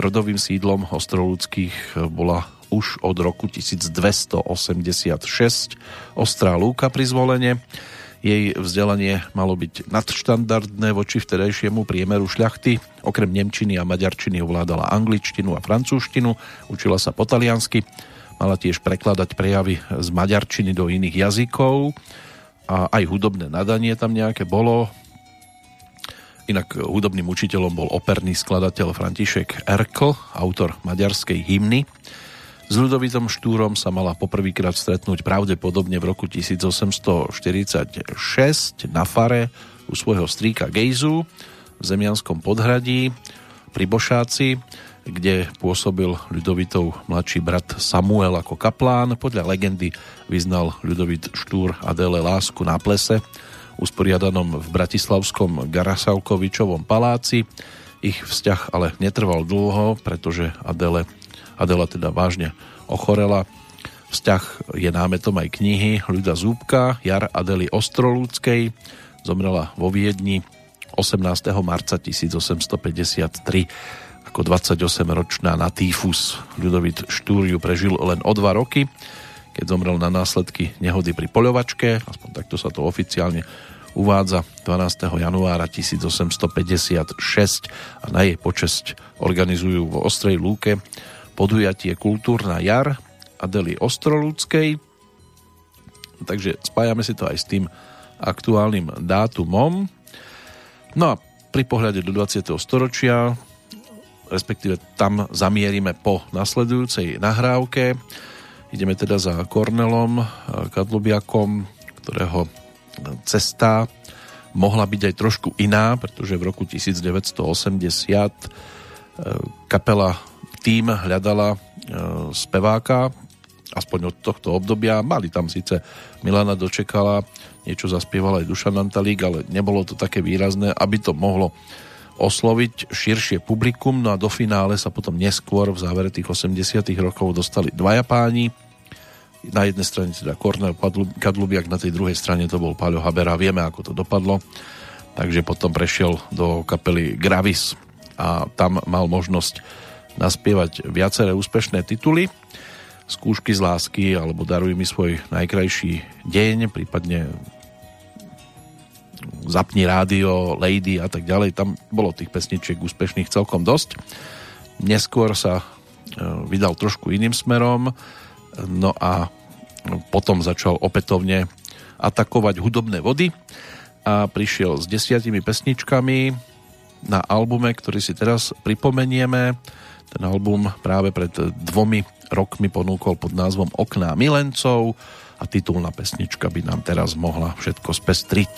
Speaker 2: Rodovým sídlom Ostroludských bola už od roku 1286 Ostrá Lúka pri zvolenie. Jej vzdelanie malo byť nadštandardné voči vtedajšiemu priemeru šľachty. Okrem nemčiny a maďarčiny ovládala angličtinu a francúzštinu, učila sa po taliansky, mala tiež prekladať prejavy z maďarčiny do iných jazykov a aj hudobné nadanie tam nejaké bolo. Inak hudobným učiteľom bol operný skladateľ František Erkl, autor maďarskej hymny S Ľudovitom Štúrom sa mala poprvýkrát stretnúť pravdepodobne v roku 1846 na fare u svojho strýka Gejzu v Zemianskom podhradí pri Bošáci, kde pôsobil Ľudovitov mladší brat Samuel ako kaplán. Podľa legendy vyznal Ľudovit Štúr Adele lásku na plese, usporiadanom v Bratislavskom Garasavkovičovom paláci. Ich vzťah ale netrval dlho, pretože Adele Adela teda vážne ochorela. Vzťah je námetom aj knihy Ľuda Zúbka, Jar Adely Ostrolúckej. Zomrela vo Viedni 18. marca 1853 ako 28-ročná na týfus. Ľudovit Štúriu prežil len o dva roky, keď zomrel na následky nehody pri poľovačke, aspoň takto sa to oficiálne uvádza 12. januára 1856 a na jej počesť organizujú vo Ostrej Lúke podujatie Kultúrna jar Adely Ostrolúckej. Takže spájame si to aj s tým aktuálnym dátumom. No a pri pohľade do 20. storočia, respektíve tam zamierime po nasledujúcej nahrávke. Ideme teda za Kornelom Kadlubiakom, ktorého cesta mohla byť aj trošku iná, pretože v roku 1980 kapela tým hľadala speváka, aspoň od tohto obdobia. Mali tam síce Milana dočekala, niečo zaspievala aj Dušan Antalík, ale nebolo to také výrazné, aby to mohlo osloviť širšie publikum, no a do finále sa potom neskôr v závere tých 80 rokov dostali dvaja páni. Na jednej strane teda Kornel Kadlubiak, na tej druhej strane to bol Paľo Habera, vieme ako to dopadlo. Takže potom prešiel do kapely Gravis a tam mal možnosť naspievať viaceré úspešné tituly, skúšky z lásky alebo daruj mi svoj najkrajší deň, prípadne zapni rádio, lady a tak ďalej. Tam bolo tých pesničiek úspešných celkom dosť. Neskôr sa e, vydal trošku iným smerom, no a potom začal opätovne atakovať hudobné vody a prišiel s desiatimi pesničkami na albume, ktorý si teraz pripomenieme ten album práve pred dvomi rokmi ponúkol pod názvom Okná milencov a titulná pesnička by nám teraz mohla všetko spestriť.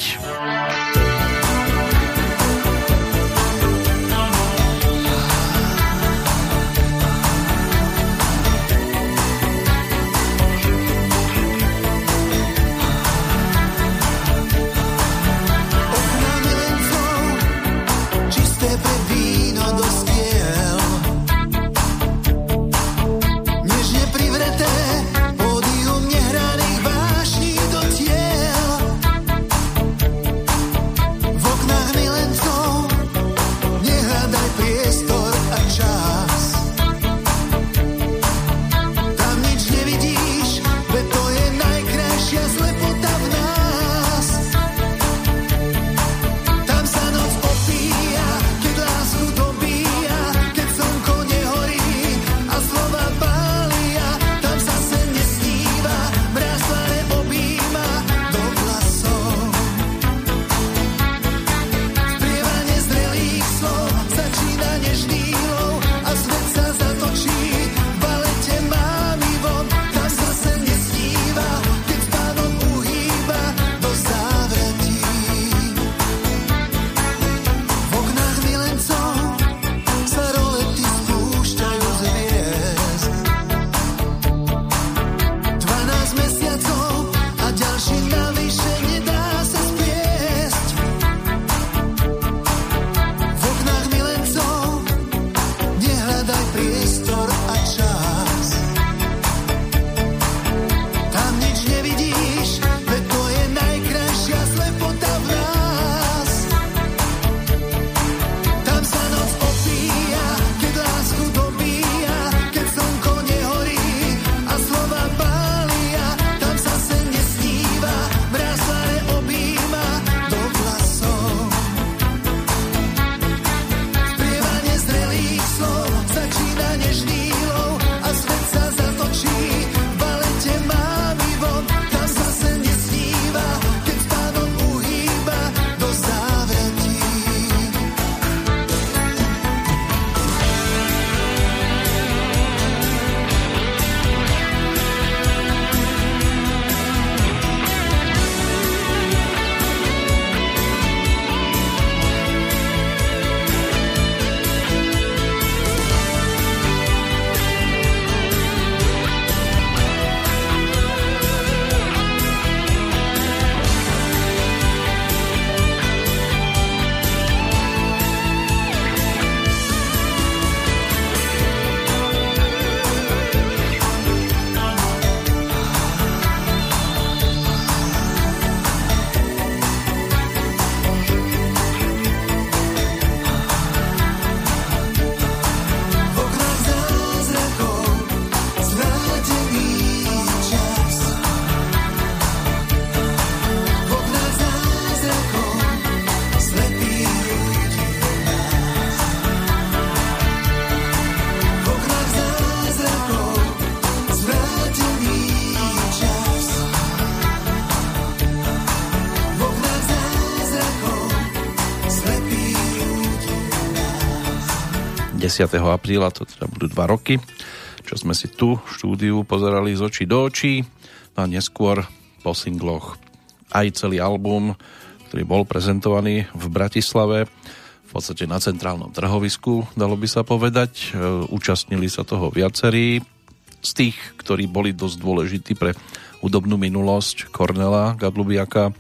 Speaker 2: Apríla, to teda budú dva roky, čo sme si tu v štúdiu pozerali z očí do očí no a neskôr po singloch aj celý album, ktorý bol prezentovaný v Bratislave v podstate na centrálnom trhovisku, dalo by sa povedať. E, účastnili sa toho viacerí z tých, ktorí boli dosť dôležití pre hudobnú minulosť Kornela Gadlubiaka,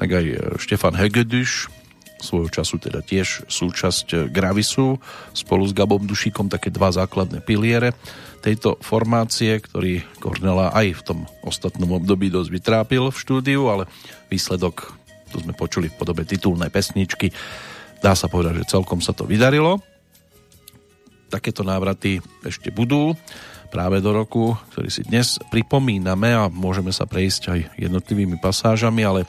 Speaker 2: tak aj Štefan Hegedüš, svojho času teda tiež súčasť Gravisu, spolu s Gabom Dušíkom také dva základné piliere tejto formácie, ktorý Kornela aj v tom ostatnom období dosť vytrápil v štúdiu, ale výsledok, to sme počuli v podobe titulnej pesničky, dá sa povedať, že celkom sa to vydarilo. Takéto návraty ešte budú práve do roku, ktorý si dnes pripomíname a môžeme sa prejsť aj jednotlivými pasážami, ale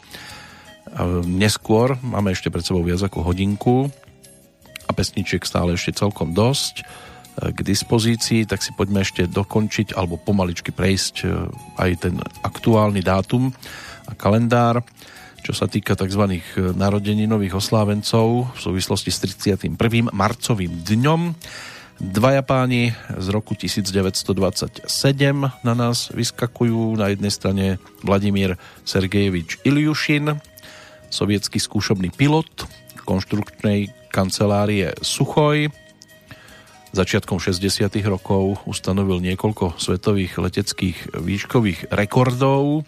Speaker 2: neskôr máme ešte pred sebou viac ako hodinku a pesničiek stále ešte celkom dosť e, k dispozícii, tak si poďme ešte dokončiť alebo pomaličky prejsť e, aj ten aktuálny dátum a kalendár čo sa týka tzv. narodeninových oslávencov v súvislosti s 31. marcovým dňom. Dvaja páni z roku 1927 na nás vyskakujú. Na jednej strane Vladimír Sergejevič Iliušin, sovietský skúšobný pilot konštruktnej kancelárie Suchoj. Začiatkom 60. rokov ustanovil niekoľko svetových leteckých výškových rekordov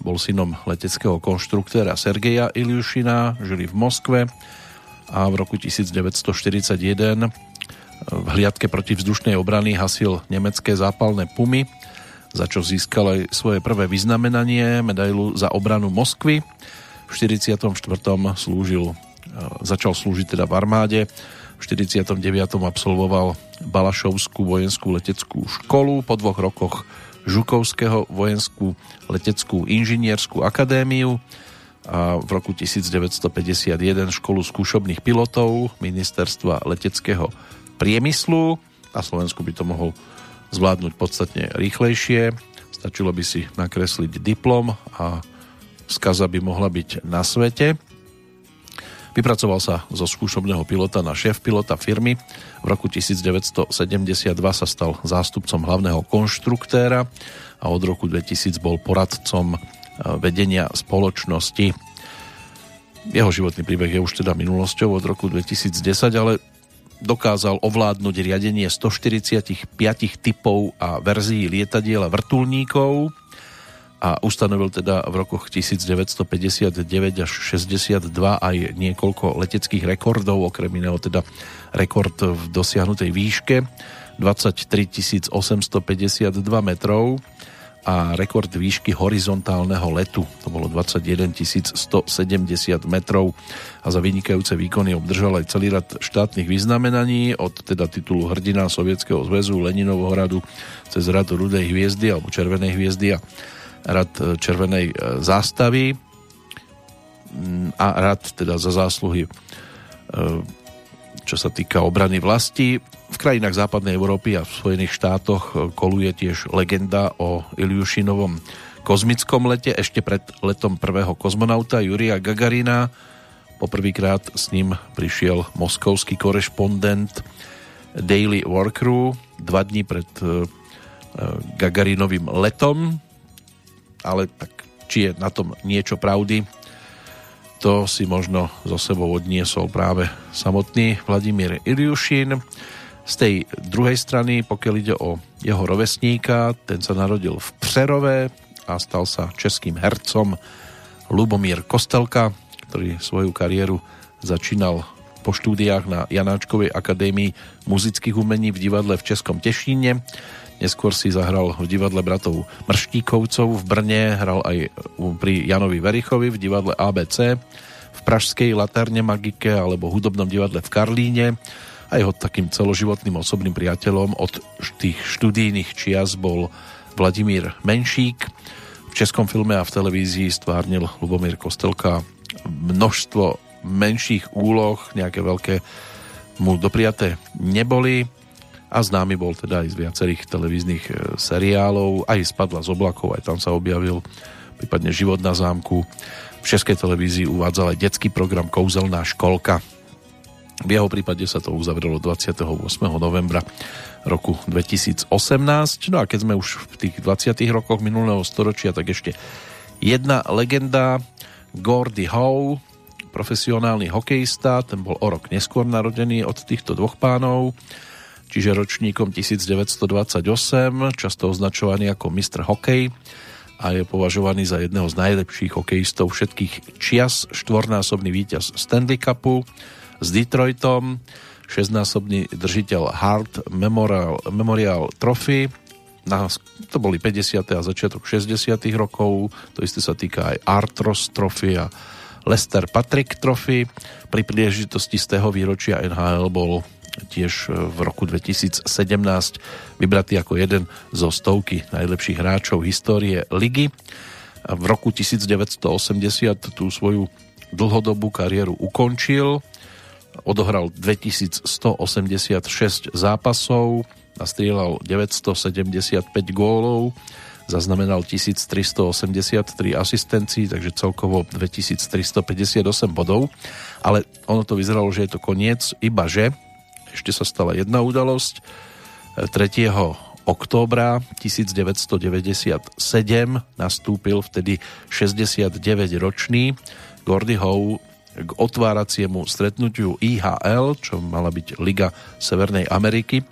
Speaker 2: bol synom leteckého konštruktéra Sergeja Iliušina, žili v Moskve a v roku 1941 v hliadke protivzdušnej obrany hasil nemecké zápalné pumy, za čo získal aj svoje prvé vyznamenanie, medailu za obranu Moskvy. V 44. slúžil, e, začal slúžiť teda v armáde, v 49. absolvoval Balašovskú vojenskú leteckú školu, po dvoch rokoch Žukovského vojenskú leteckú inžinierskú akadémiu a v roku 1951 školu skúšobných pilotov ministerstva leteckého priemyslu. Na Slovensku by to mohol zvládnuť podstatne rýchlejšie. Stačilo by si nakresliť diplom a skaza by mohla byť na svete. Vypracoval sa zo skúšobného pilota na šéf pilota firmy. V roku 1972 sa stal zástupcom hlavného konštruktéra a od roku 2000 bol poradcom e, vedenia spoločnosti. Jeho životný príbeh je už teda minulosťou od roku 2010, ale dokázal ovládnuť riadenie 145 typov a verzií lietadiel a vrtulníkov a ustanovil teda v rokoch 1959 až 62 aj niekoľko leteckých rekordov, okrem iného teda rekord v dosiahnutej výške 23 852 metrov a rekord výšky horizontálneho letu. To bolo 21 170 metrov a za vynikajúce výkony obdržal aj celý rad štátnych vyznamenaní od teda titulu hrdina Sovietskeho zväzu Leninovho hradu cez rad Rudej hviezdy alebo Červenej hviezdy a rad e, Červenej e, zástavy mm, a rad teda za zásluhy e, čo sa týka obrany vlasti. V krajinách západnej Európy a v Spojených štátoch koluje tiež legenda o Iliušinovom kozmickom lete ešte pred letom prvého kozmonauta Juria Gagarina. Poprvýkrát s ním prišiel moskovský korešpondent Daily Workru dva dní pred Gagarinovým letom ale tak či je na tom niečo pravdy, to si možno zo sebou odniesol práve samotný Vladimír Iliušin. Z tej druhej strany, pokiaľ ide o jeho rovesníka, ten sa narodil v Přerove a stal sa českým hercom Lubomír Kostelka, ktorý svoju kariéru začínal po štúdiách na Janáčkovej akadémii muzických umení v divadle v Českom Tešíne Neskôr si zahral v divadle bratov Mrštíkovcov v Brne, hral aj pri Janovi Verichovi v divadle ABC, v Pražskej Laterne Magike alebo hudobnom divadle v Karlíne. A jeho takým celoživotným osobným priateľom od tých študijných čias bol Vladimír Menšík. V českom filme a v televízii stvárnil Lubomír Kostelka množstvo menších úloh, nejaké veľké mu dopriaté neboli a známy bol teda aj z viacerých televíznych e, seriálov, aj Spadla z oblakov, aj tam sa objavil, prípadne Život na zámku. V Českej televízii uvádzal aj detský program Kouzelná školka. V jeho prípade sa to uzavrelo 28. novembra roku 2018. No a keď sme už v tých 20. rokoch minulého storočia, tak ešte jedna legenda, Gordy Howe, profesionálny hokejista, ten bol o rok neskôr narodený od týchto dvoch pánov, čiže ročníkom 1928, často označovaný ako Mr. Hokej a je považovaný za jedného z najlepších hokejistov všetkých čias, štvornásobný víťaz Stanley Cupu, s Detroitom, šestnásobný držiteľ Hart Memorial, Memorial Trophy, na, to boli 50. a začiatok 60. rokov, to isté sa týka aj Artros Trophy a Lester Patrick Trophy. Pri príležitosti z tého výročia NHL bol tiež v roku 2017 vybratý ako jeden zo stovky najlepších hráčov histórie ligy. V roku 1980 tú svoju dlhodobú kariéru ukončil odohral 2186 zápasov, nastrieľal 975 gólov, zaznamenal 1383 asistencií, takže celkovo 2358 bodov. Ale ono to vyzeralo, že je to koniec, iba že ešte sa stala jedna udalosť. 3. októbra 1997 nastúpil vtedy 69-ročný Gordy Howe k otváraciemu stretnutiu IHL, čo mala byť Liga Severnej Ameriky,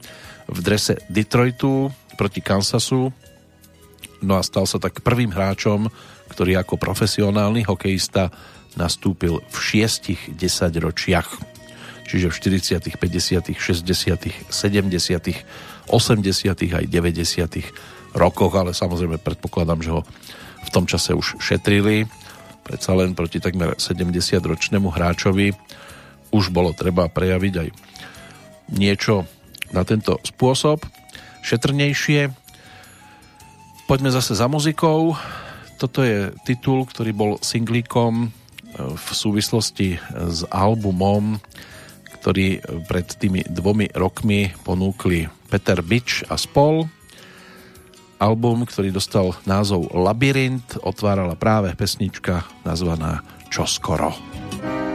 Speaker 2: v drese Detroitu proti Kansasu. No a stal sa tak prvým hráčom, ktorý ako profesionálny hokejista nastúpil v šiestich desaťročiach. Čiže v 40., 50., 60., 70., 80. aj 90. rokoch, ale samozrejme predpokladám, že ho v tom čase už šetrili predsa len proti takmer 70-ročnému hráčovi už bolo treba prejaviť aj niečo na tento spôsob. Šetrnejšie. Poďme zase za muzikou. Toto je titul, ktorý bol singlíkom e, v súvislosti s albumom, ktorý pred tými dvomi rokmi ponúkli Peter Bič a spol album, ktorý dostal názov Labyrint, otvárala práve pesnička nazvaná Čoskoro. skoro.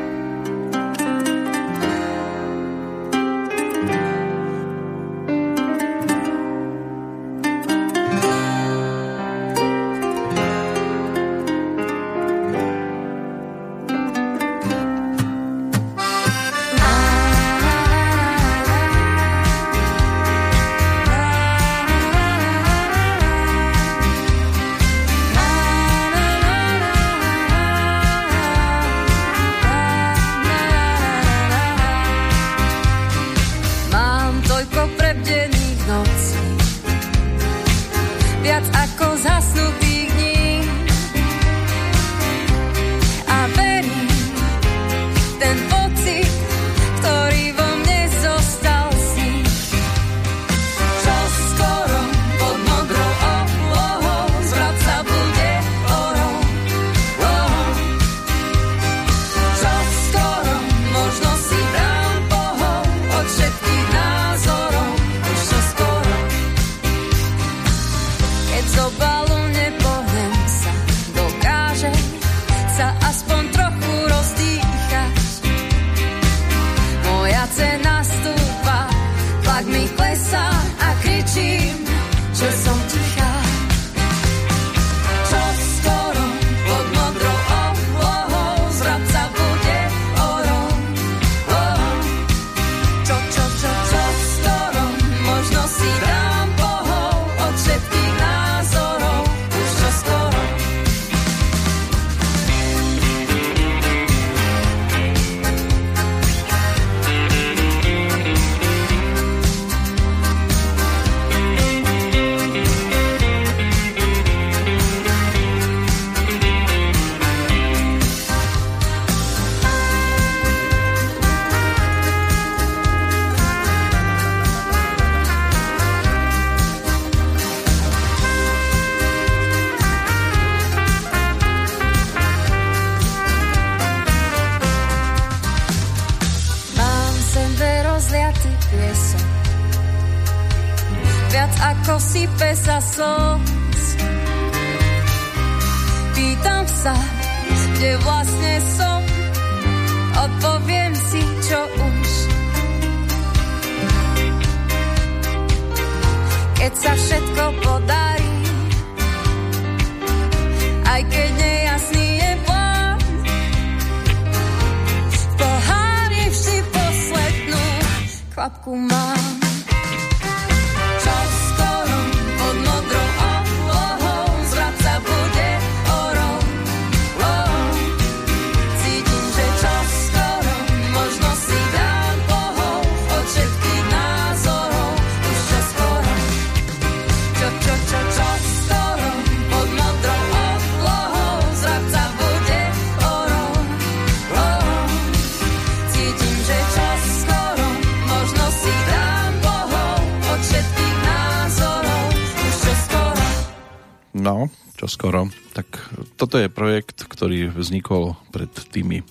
Speaker 6: Skoro.
Speaker 2: Tak toto je projekt, ktorý vznikol pred tými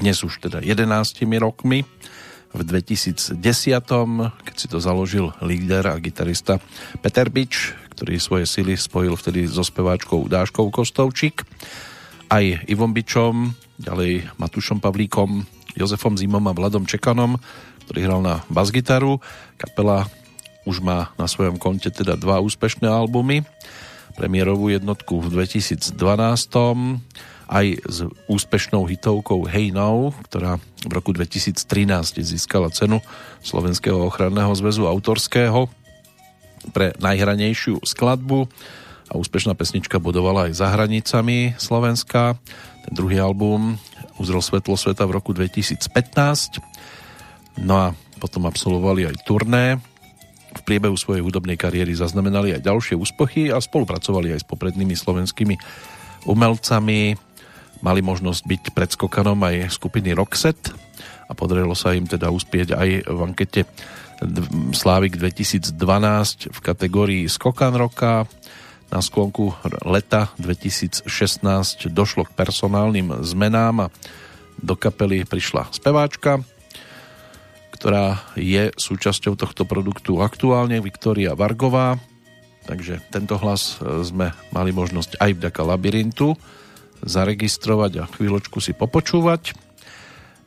Speaker 2: dnes už teda 11 rokmi v 2010, keď si to založil líder a gitarista Peter Bič, ktorý svoje sily spojil vtedy so speváčkou Dáškou Kostovčík, aj Ivom Bičom, ďalej Matušom Pavlíkom, Jozefom Zimom a Vladom Čekanom, ktorý hral na basgitaru. Kapela už má na svojom konte teda dva úspešné albumy premiérovú jednotku v 2012 aj s úspešnou hitovkou Hey Now, ktorá v roku 2013 získala cenu Slovenského ochranného zväzu autorského pre najhranejšiu skladbu. A úspešná pesnička bodovala aj za hranicami Slovenska. Ten druhý album uzrel svetlo sveta v roku 2015 no a potom absolvovali aj turné v priebehu svojej hudobnej kariéry zaznamenali aj ďalšie úspechy a spolupracovali aj s poprednými slovenskými umelcami. Mali možnosť byť predskokanom aj skupiny Roxet a podarilo sa im teda uspieť aj v ankete Slávik 2012 v kategórii Skokan roka. Na sklonku leta 2016 došlo k personálnym zmenám a do kapely prišla speváčka ktorá je súčasťou tohto produktu aktuálne, Viktória Vargová. Takže tento hlas sme mali možnosť aj vďaka Labyrintu zaregistrovať a chvíľočku si popočúvať.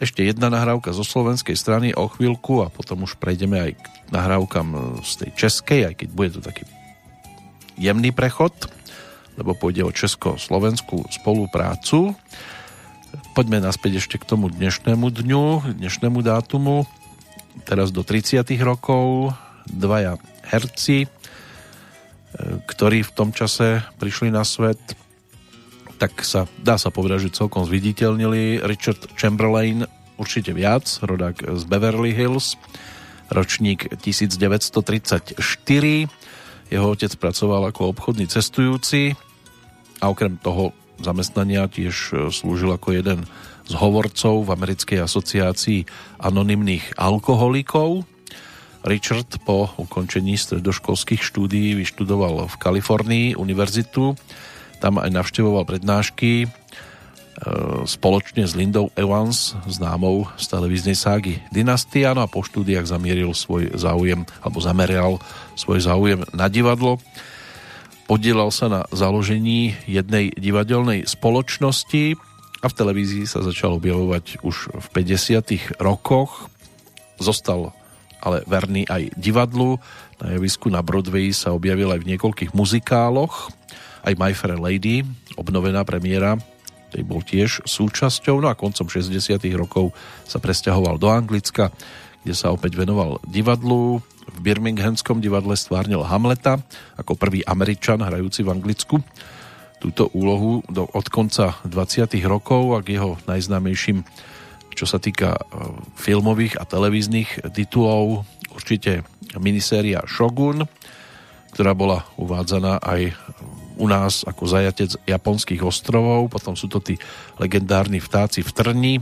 Speaker 2: Ešte jedna nahrávka zo slovenskej strany o chvíľku a potom už prejdeme aj k nahrávkam z tej českej, aj keď bude to taký jemný prechod, lebo pôjde o česko-slovenskú spoluprácu. Poďme naspäť ešte k tomu dnešnému dňu, dnešnému dátumu teraz do 30 rokov dvaja herci, e, ktorí v tom čase prišli na svet, tak sa dá sa povedať, že celkom zviditeľnili. Richard Chamberlain určite viac, rodák z Beverly Hills, ročník 1934. Jeho otec pracoval ako obchodný cestujúci a okrem toho zamestnania tiež e, slúžil ako jeden z hovorcov v Americkej asociácii anonymných alkoholikov. Richard po ukončení stredoškolských štúdií vyštudoval v Kalifornii univerzitu. Tam aj navštevoval prednášky e, spoločne s Lindou Evans, známou z televíznej ságy Dynastia, no a po štúdiách zamieril svoj záujem, alebo zameral svoj záujem na divadlo. Podielal sa na založení jednej divadelnej spoločnosti, a v televízii sa začal objavovať už v 50. rokoch. Zostal ale verný aj divadlu. Na javisku na Broadway sa objavil aj v niekoľkých muzikáloch. Aj My Fair Lady, obnovená premiéra, tej bol tiež súčasťou. No a koncom 60. rokov sa presťahoval do Anglicka, kde sa opäť venoval divadlu. V Birminghamskom divadle stvárnil Hamleta ako prvý Američan hrajúci v Anglicku túto úlohu do, od konca 20. rokov a k jeho najznámejším, čo sa týka e, filmových a televíznych titulov, určite miniséria Shogun, ktorá bola uvádzaná aj u nás ako zajatec japonských ostrovov, potom sú to tí legendárni vtáci v Trni,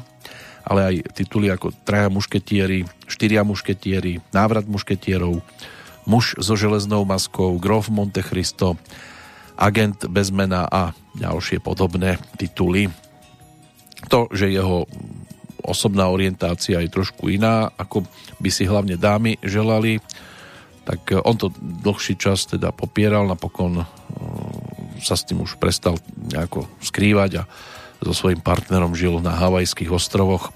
Speaker 2: ale aj tituly ako Traja mušketieri, Štyria mušketieri, Návrat mušketierov, Muž so železnou maskou, Grof Monte Cristo, Agent bez mena a ďalšie podobné tituly. To, že jeho osobná orientácia je trošku iná, ako by si hlavne dámy želali, tak on to dlhší čas teda popieral, napokon e, sa s tým už prestal nejako skrývať a so svojím partnerom žil na Havajských ostrovoch.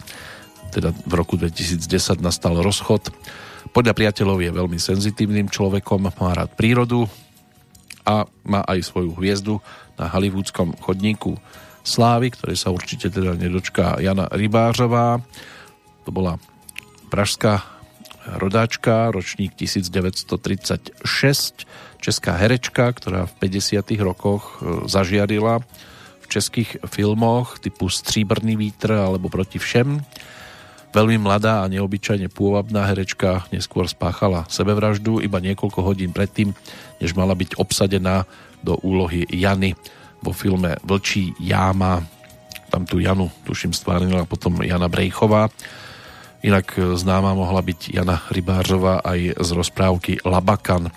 Speaker 2: teda v roku 2010 nastal rozchod. Podľa priateľov je veľmi senzitívnym človekom, má rád prírodu a má aj svoju hviezdu na hollywoodskom chodníku slávy, ktoré sa určite teda nedočká Jana Rybářová. To bola pražská rodáčka, ročník 1936, česká herečka, ktorá v 50. rokoch e, zažiarila v českých filmoch typu Stříbrný vítr alebo Proti všem Veľmi mladá a neobyčajne pôvabná herečka neskôr spáchala sebevraždu iba niekoľko hodín predtým, než mala byť obsadená do úlohy Jany vo filme Vlčí jáma. Tam tú Janu, tuším, stvárnila potom Jana Brejchová. Inak známa mohla byť Jana Rybářová aj z rozprávky Labakan,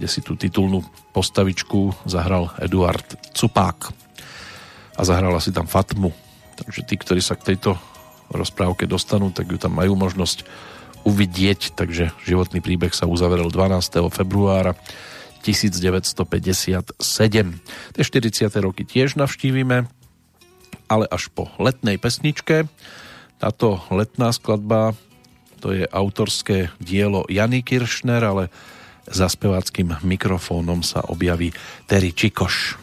Speaker 2: kde si tú titulnú postavičku zahral Eduard Cupák. A zahrala si tam Fatmu. Takže tí, ktorí sa k tejto rozprávke dostanú, tak ju tam majú možnosť uvidieť, takže životný príbeh sa uzavrel 12. februára 1957. Tie 40. roky tiež navštívime, ale až po letnej pesničke. Táto letná skladba to je autorské dielo Jany Kiršner, ale za speváckým mikrofónom sa objaví Terry Čikoš.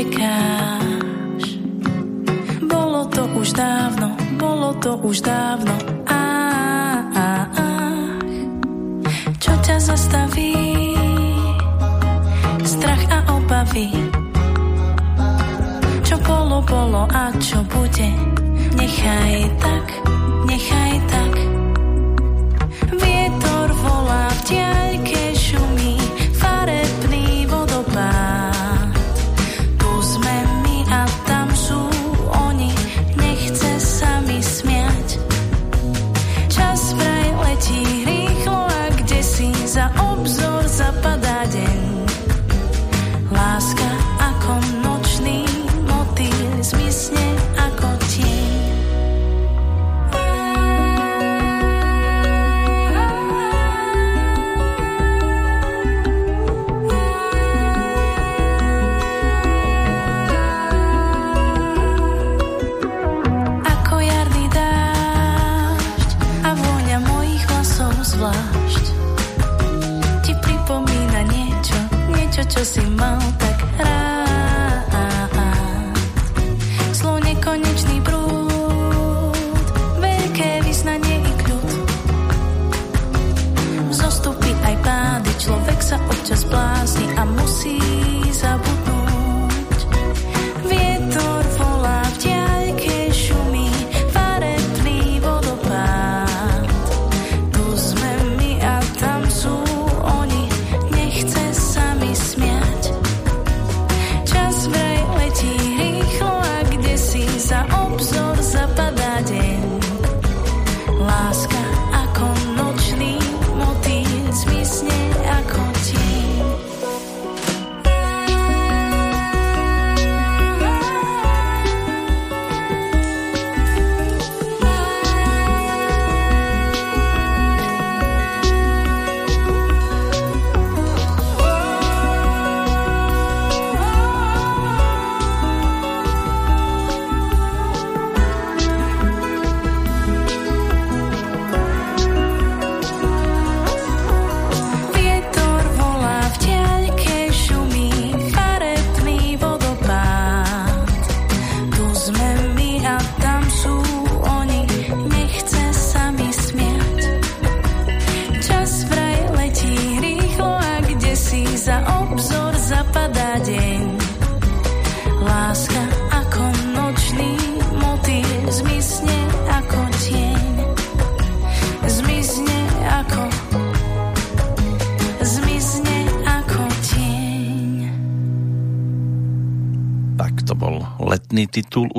Speaker 7: Utekáš. Bolo to už dávno, bolo to už dávno. Á, á, á. Čo ťa zastaví? Strach a obavy. Čo bolo, bolo a čo bude? Nechaj tak,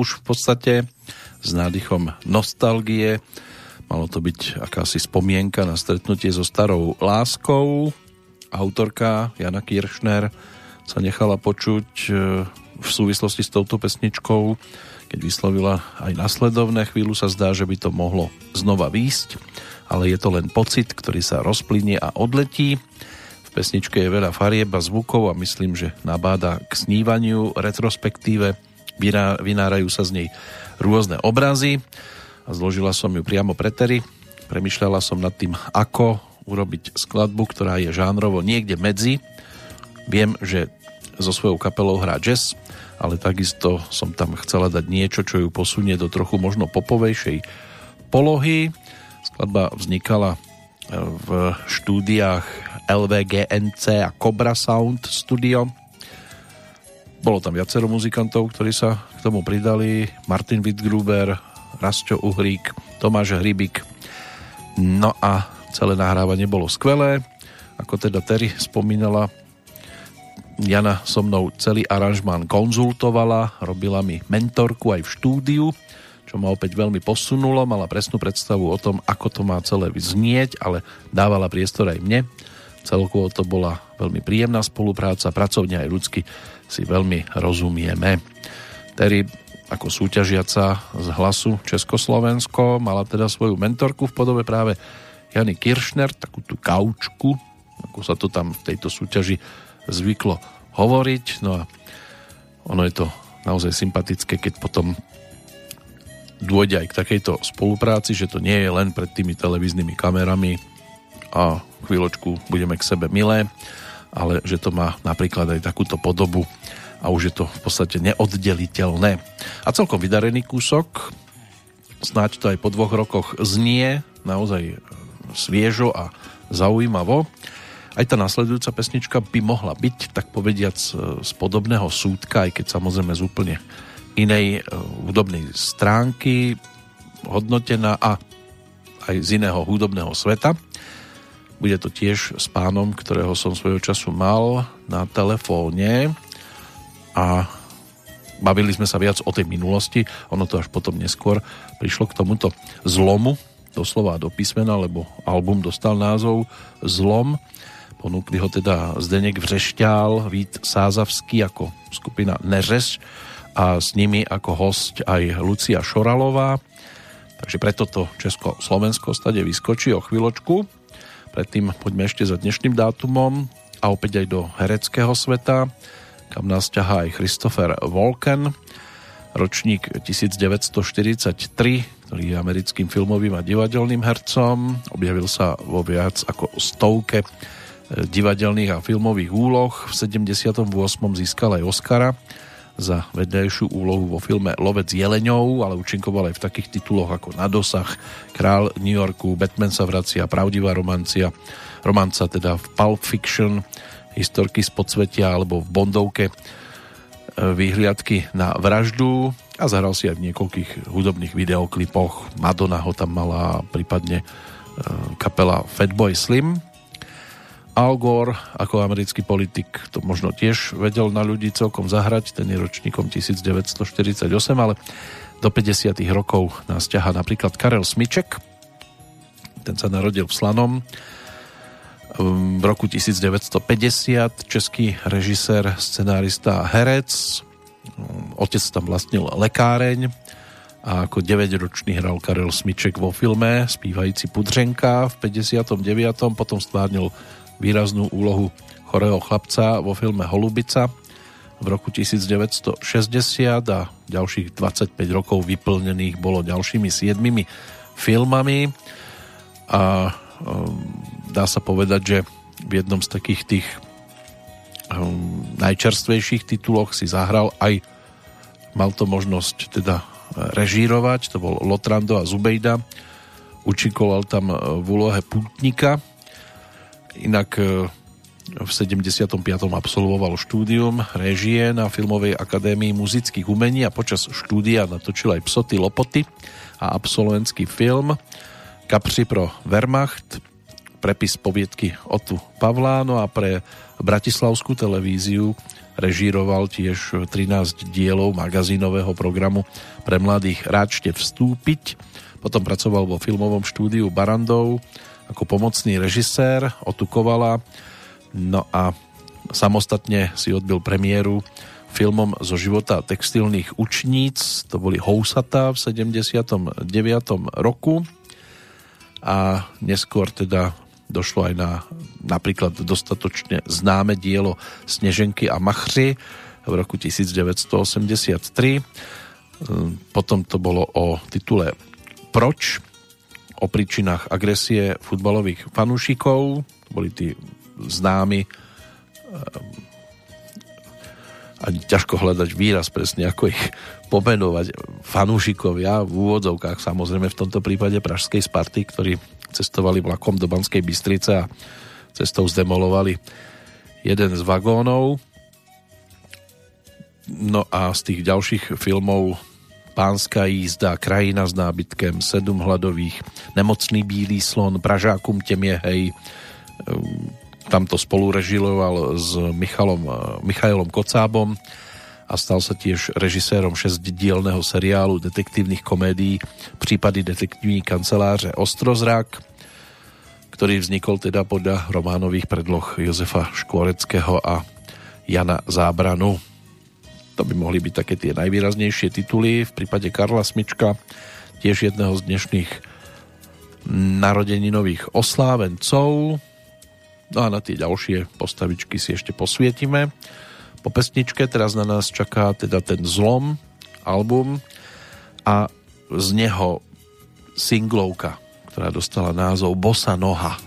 Speaker 2: už v podstate s nádychom nostalgie. Malo to byť akási spomienka na stretnutie so starou láskou. Autorka Jana Kiršner sa nechala počuť e, v súvislosti s touto pesničkou, keď vyslovila aj nasledovné. Chvíľu sa zdá, že by to mohlo znova výjsť, ale je to len pocit, ktorý sa rozplynie a odletí. V pesničke je veľa farieb a zvukov a myslím, že nabáda k snívaniu retrospektíve. Vynárajú sa z nej rôzne obrazy a zložila som ju priamo pre Terry. Premýšľala som nad tým, ako urobiť skladbu, ktorá je žánrovo niekde medzi. Viem, že so svojou kapelou hrá jazz, ale takisto som tam chcela dať niečo, čo ju posunie do trochu možno popovejšej polohy. Skladba vznikala e, v štúdiách LVGNC a Cobra Sound Studio. Bolo tam viacero muzikantov, ktorí sa k tomu pridali. Martin Wittgruber, Rastio Uhrík, Tomáš Hrybik. No a celé nahrávanie bolo skvelé. Ako teda Terry spomínala, Jana so mnou celý aranžmán konzultovala, robila mi mentorku aj v štúdiu, čo ma opäť veľmi posunulo, mala presnú predstavu o tom, ako to má celé vyznieť, ale dávala priestor aj mne. Celkovo to bola veľmi príjemná spolupráca, pracovne aj ľudsky si veľmi rozumieme. Terry ako súťažiaca z hlasu Československo mala teda svoju mentorku v podobe práve Jany Kiršner, takú tú kaučku, ako sa to tam v tejto súťaži zvyklo hovoriť. No a ono je to naozaj sympatické, keď potom dôjde aj k takejto spolupráci, že to nie je len pred tými televíznymi kamerami a chvíľočku budeme k sebe milé, ale že to má napríklad aj takúto podobu a už je to v podstate neoddeliteľné. A celkom vydarený kúsok, snáď to aj po dvoch rokoch znie naozaj sviežo a zaujímavo. Aj tá nasledujúca pesnička by mohla byť, tak povediac, e, z podobného súdka, aj keď samozrejme z úplne inej e, hudobnej stránky hodnotená a aj z iného hudobného sveta. Bude to tiež s pánom, ktorého som svojho času mal na telefóne a bavili sme sa viac o tej minulosti. Ono to až potom neskôr prišlo k tomuto zlomu, doslova do písmena, lebo album dostal názov Zlom Ponúkli ho teda Zdenek Vřešťál, Vít Sázavský ako skupina Neřeš a s nimi ako host aj Lucia Šoralová. Takže preto to Česko-Slovensko stade vyskočí o chvíľočku. Predtým poďme ešte za dnešným dátumom a opäť aj do hereckého sveta, kam nás ťahá aj Christopher Walken, ročník 1943, ktorý je americkým filmovým a divadelným hercom. Objavil sa vo viac ako stovke divadelných a filmových úloh. V 78. získal aj Oscara za vedľajšiu úlohu vo filme Lovec jeleňov, ale účinkoval aj v takých tituloch ako Na dosah, Král New Yorku, Batman sa vracia, Pravdivá romancia, romanca teda v Pulp Fiction, Historky z podsvetia alebo v Bondovke e, vyhliadky na vraždu a zahral si aj v niekoľkých hudobných videoklipoch. Madonna ho tam mala, prípadne e, kapela Fatboy Slim Al Gore ako americký politik to možno tiež vedel na ľudí celkom zahrať, ten je ročníkom 1948, ale do 50. rokov nás ťaha napríklad Karel Smiček, ten sa narodil v Slanom v roku 1950, český režisér, scenárista a herec, otec tam vlastnil lekáreň a ako 9-ročný hral Karel Smiček vo filme Spívající pudřenka v 59. potom stvárnil výraznú úlohu chorého chlapca vo filme Holubica v roku 1960 a ďalších 25 rokov vyplnených bolo ďalšími siedmimi filmami. A um, dá sa povedať, že v jednom z takých tých um, najčerstvejších tituloch si zahral aj mal to možnosť teda režírovať, to bol Lotrando a Zubejda učikoval tam v úlohe putníka Inak e, v 75. absolvoval štúdium režie na Filmovej akadémii muzických umení a počas štúdia natočil aj Psoty Lopoty a absolventský film Kapři pro Wehrmacht, prepis poviedky Otu Pavláno a pre Bratislavskú televíziu režíroval tiež 13 dielov magazínového programu pre mladých Ráčte vstúpiť. Potom pracoval vo filmovom štúdiu Barandov ako pomocný režisér Otukovala. No a samostatne si odbil premiéru filmom zo života textilných učníc. To boli Housata v 79. roku a neskôr teda došlo aj na napríklad dostatočne známe dielo Sneženky a Machři v roku 1983. Potom to bolo o titule Proč? O príčinách agresie futbalových fanúšikov. Boli tí známi ani ťažko hľadať výraz presne, ako ich pomenovať fanúšikovia v úvodzovkách, samozrejme v tomto prípade Pražskej Sparty, ktorí cestovali vlakom do Banskej Bystrice a cestou zdemolovali jeden z vagónov. No a z tých ďalších filmov Pánska jízda, Krajina s nábytkem, Sedm hladových, Nemocný bílý slon, Pražákum temie hej, tam to spolu režiloval s Michalom, Michailom Kocábom a stal sa tiež režisérom šestdielného seriálu detektívnych komédií Prípady detektívní kanceláře Ostrozrak, ktorý vznikol teda podľa románových predloh Jozefa Škvoreckého a Jana Zábranu. To by mohli byť také tie najvýraznejšie tituly. V prípade Karla Smička tiež jedného z dnešných narodeninových oslávencov. No a na tie ďalšie postavičky si ešte posvietime. Po pesničke teraz na nás čaká teda ten Zlom album a z neho singlovka, ktorá dostala názov Bosa Noha.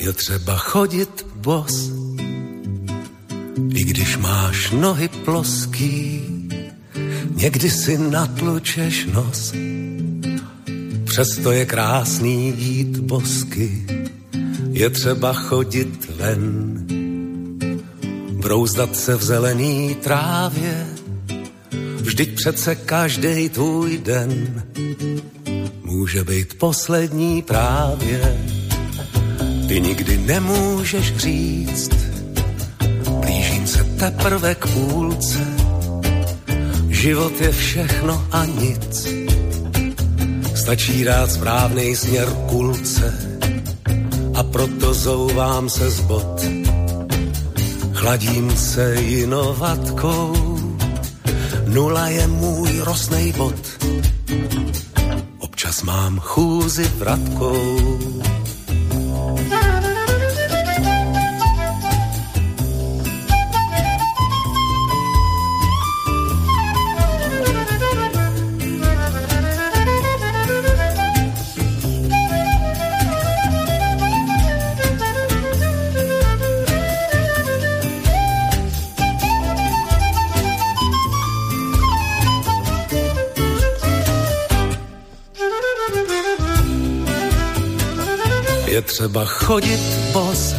Speaker 8: Je třeba chodit bos, i když máš nohy ploský, někdy si natlučeš nos, přesto je krásný jít bosky, je třeba chodit ven, brouzdat se v zelený trávě, vždyť přece každý tvůj den může být poslední právě. Ty nikdy nemůžeš říct, blížím se teprve k půlce, život je všechno a nic Stačí dát správný směr kulce a proto zouvám se z bod. Chladím se jinovatkou, nula je můj rosnej bod. Občas mám chůzi vratkou. Thank you. Třeba chodit bos,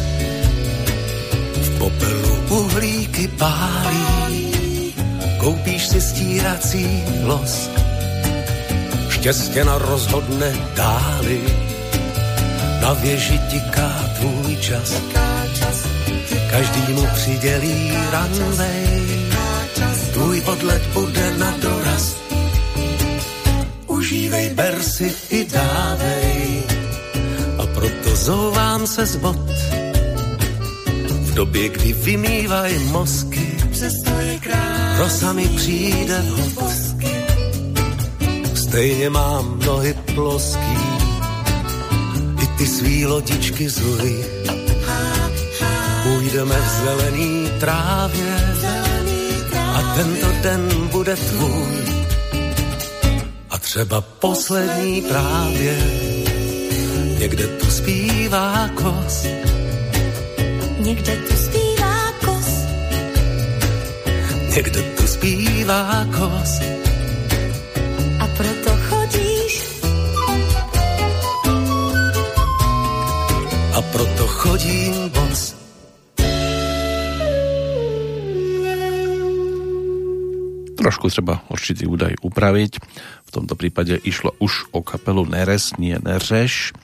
Speaker 8: v popelu uhlíky pálí, koupíš si stírací los, štěstě na rozhodne dáli, na věži tiká tvůj čas, každý mu přidělí ranvej, tvůj odlet bude na doraz, užívej, ber si i dávej zouvám se z bod. V době, kdy vymývaj mozky, rosa mi přijde vhod. Stejně mám nohy ploský, i ty svý lodičky zuj. Půjdeme v zelený trávě a tento den bude tvůj. A třeba poslední právě Někde tu zpívá kos.
Speaker 7: Někde tu zpívá kos.
Speaker 8: Někde tu zpívá kos.
Speaker 7: A proto chodíš.
Speaker 8: A proto chodím bos.
Speaker 2: Trošku treba určitý údaj upraviť. V tomto prípade išlo už o kapelu Neres, nie Neřeš.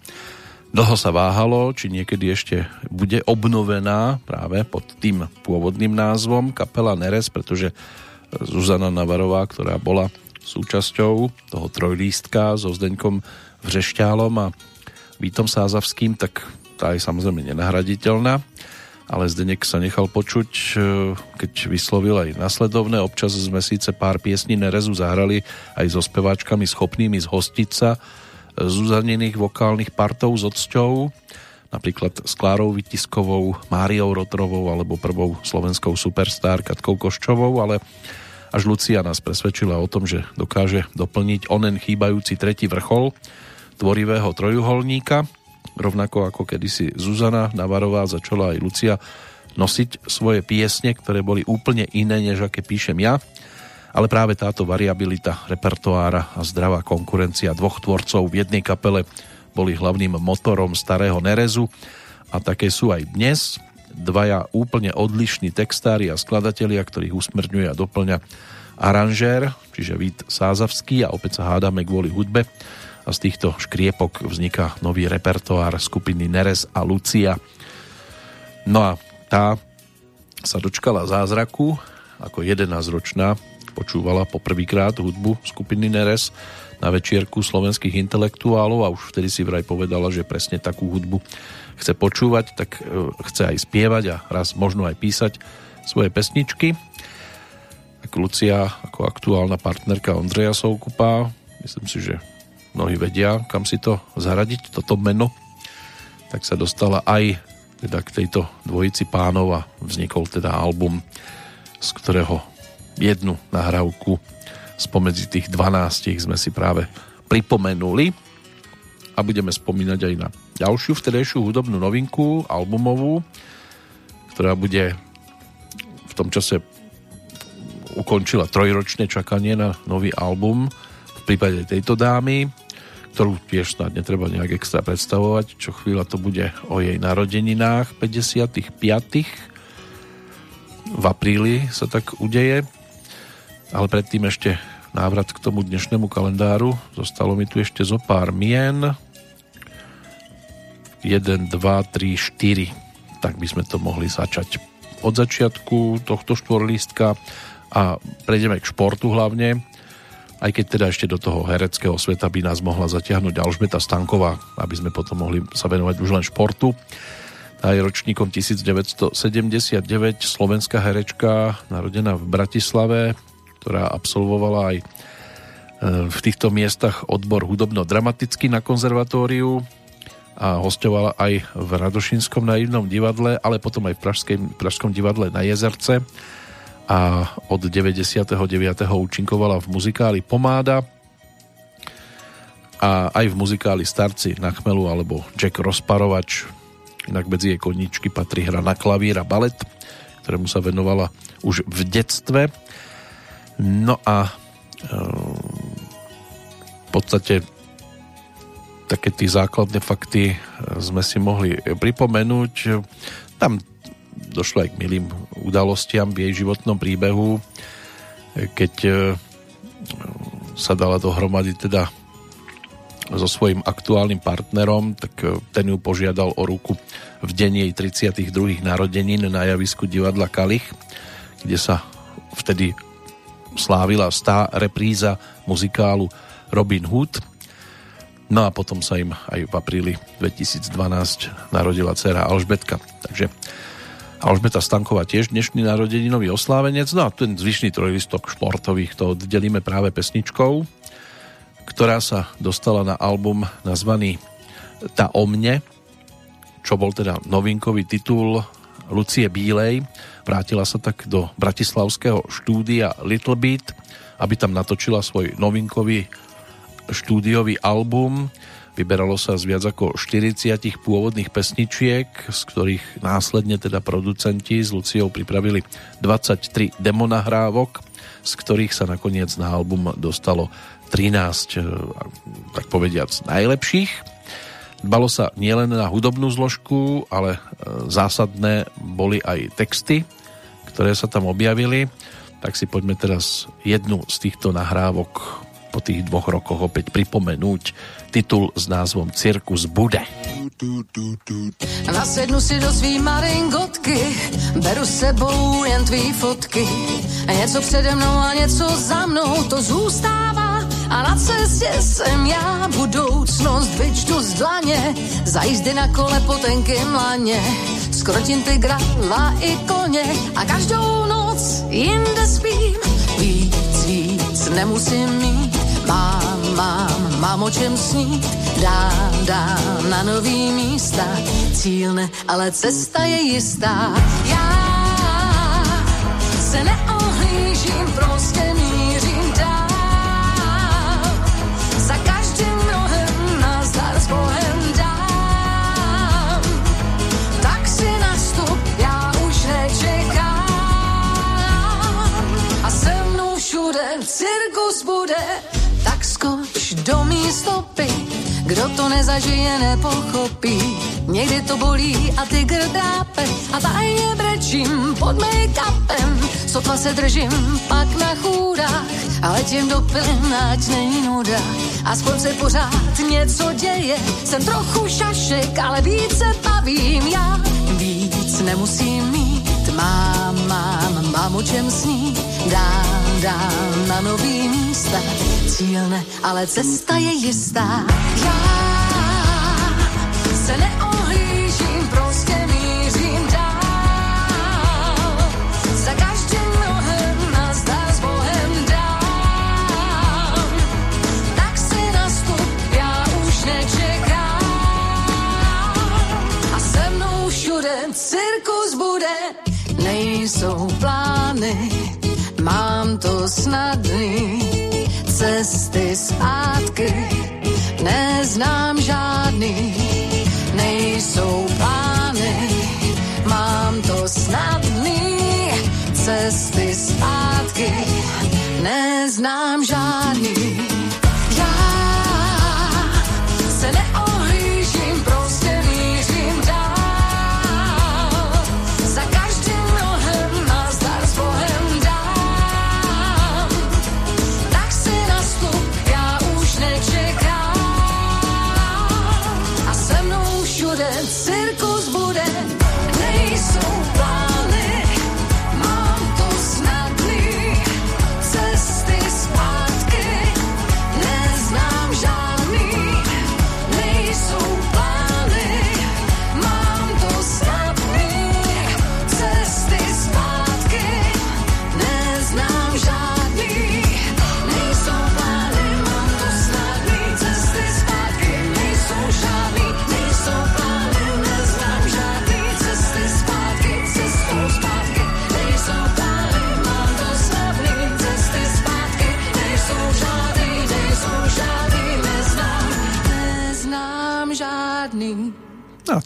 Speaker 2: Dlho sa váhalo, či niekedy ešte bude obnovená práve pod tým pôvodným názvom kapela Neres, pretože Zuzana Navarová, ktorá bola súčasťou toho trojlístka so Zdeňkom Vřešťálom a Vítom Sázavským, tak tá je samozrejme nenahraditeľná, ale Zdenek sa nechal počuť, e, keď vyslovil aj nasledovné. Občas sme síce pár piesní Nerezu zahrali aj so speváčkami schopnými zhostiť sa zúzanených vokálnych partov s odsťou, napríklad s Klárou Vytiskovou, Máriou Rotrovou alebo prvou slovenskou superstar Katkou Koščovou, ale až Lucia nás presvedčila o tom, že dokáže doplniť onen chýbajúci tretí vrchol tvorivého trojuholníka – rovnako ako kedysi Zuzana Navarová začala aj Lucia nosiť svoje piesne, ktoré boli úplne iné, než aké píšem ja. Ale práve táto variabilita repertoára a zdravá konkurencia dvoch tvorcov v jednej kapele boli hlavným motorom starého Nerezu a také sú aj dnes. Dvaja úplne odlišní textári a skladatelia, ktorých usmrňuje a doplňa aranžér, čiže Vít Sázavský a opäť sa hádame kvôli hudbe a z týchto škriepok vzniká nový repertoár skupiny Neres a Lucia. No a tá sa dočkala zázraku, ako 11-ročná počúvala poprvýkrát hudbu skupiny Neres na večierku slovenských intelektuálov a už vtedy si vraj povedala, že presne takú hudbu chce počúvať, tak e, chce aj spievať a raz možno aj písať svoje pesničky. Tak Lucia ako aktuálna partnerka Ondreja Soukupa, myslím si, že mnohí vedia, kam si to zaradiť, toto meno, tak sa dostala aj teda k tejto dvojici pánov a vznikol teda album, z ktorého jednu nahrávku spomedzi tých 12 sme si práve pripomenuli a budeme spomínať aj na ďalšiu vtedejšiu hudobnú novinku, albumovú, ktorá bude v tom čase ukončila trojročné čakanie na nový album v prípade tejto dámy ktorú tiež snad netreba nejak extra predstavovať, čo chvíľa to bude o jej narodeninách 55. V apríli sa tak udeje, ale predtým ešte návrat k tomu dnešnému kalendáru. Zostalo mi tu ešte zo pár mien. 1, 2, 3, 4. Tak by sme to mohli začať od začiatku tohto štvorlístka a prejdeme k športu hlavne aj keď teda ešte do toho hereckého sveta by nás mohla zatiahnuť Alžbeta Stanková, aby sme potom mohli sa venovať už len športu. Tá je ročníkom 1979, slovenská herečka, narodená v Bratislave, ktorá absolvovala aj e, v týchto miestach odbor hudobno-dramatický na konzervatóriu a hostovala aj v Radošinskom naivnom divadle, ale potom aj v Pražském, Pražskom divadle na Jezerce a od 99. účinkovala v muzikáli Pomáda a aj v muzikáli Starci na chmelu alebo Jack Rozparovač. Inak medzi jej koníčky patrí hra na klavír a balet, ktorému sa venovala už v detstve. No a e, v podstate také tie základné fakty sme si mohli pripomenúť. Tam došlo aj k milým udalostiam v jej životnom príbehu, keď e, sa dala dohromady teda so svojím aktuálnym partnerom, tak ten ju požiadal o ruku v deň jej 32. narodenín na javisku divadla Kalich, kde sa vtedy slávila stá repríza muzikálu Robin Hood. No a potom sa im aj v apríli 2012 narodila dcera Alžbetka. Takže Alžbeta Stanková tiež dnešný narodeninový oslávenec. No a ten zvyšný trojlistok športových to oddelíme práve pesničkou, ktorá sa dostala na album nazvaný Ta o mne, čo bol teda novinkový titul Lucie Bílej. Vrátila sa tak do bratislavského štúdia Little Beat, aby tam natočila svoj novinkový štúdiový album Vyberalo sa z viac ako 40 pôvodných pesničiek, z ktorých následne teda producenti s Luciou pripravili 23 demonahrávok, z ktorých sa nakoniec na album dostalo 13, eh, tak povediac, najlepších. Dbalo sa nielen na hudobnú zložku, ale eh, zásadné boli aj texty, ktoré sa tam objavili. Tak si poďme teraz jednu z týchto nahrávok po tých dvoch rokoch opäť pripomenúť titul s názvom Cirkus bude.
Speaker 9: Nasednu si do svý maringotky, beru sebou jen tvý fotky. Něco přede mnou a něco za mnou, to zůstává a na cestě jsem já budoucnost vyčtu z dlaně, za jízdy na kole po tenkým laně, skrotím tygrala i koně a každou noc jinde spím, víc, víc nemusím mít, mám, mám, mám o čem snít, dám, dám na nový místa, cíl ne, ale cesta je jistá, já se neohlížím, prostě cirkus bude, tak skoč do mý stopy. Kdo to nezažije, nepochopí. Někdy to bolí a tygr drápe a tajně brečím pod make-upem. Sotva se držím pak na chůdách a letím do plyn, ať není nuda. Aspoň se pořád něco děje, jsem trochu šašek, ale více bavím já. Víc nemusím mít, mám, mám, mám o čem snít. Dám, dám na nový místa, cíl ne, ale cesta je jistá. Já se neohlížím, prostě mířím dál. Za každým rohem nazdar s Bohem dám. Tak si nastup, já už nečekám. A se mnou všude cirkus bude, nejsou plány, mám to snadný. Cesty zpátky neznám žádný, nejsou plány, mám to snadný. Cesty zpátky neznám žádný.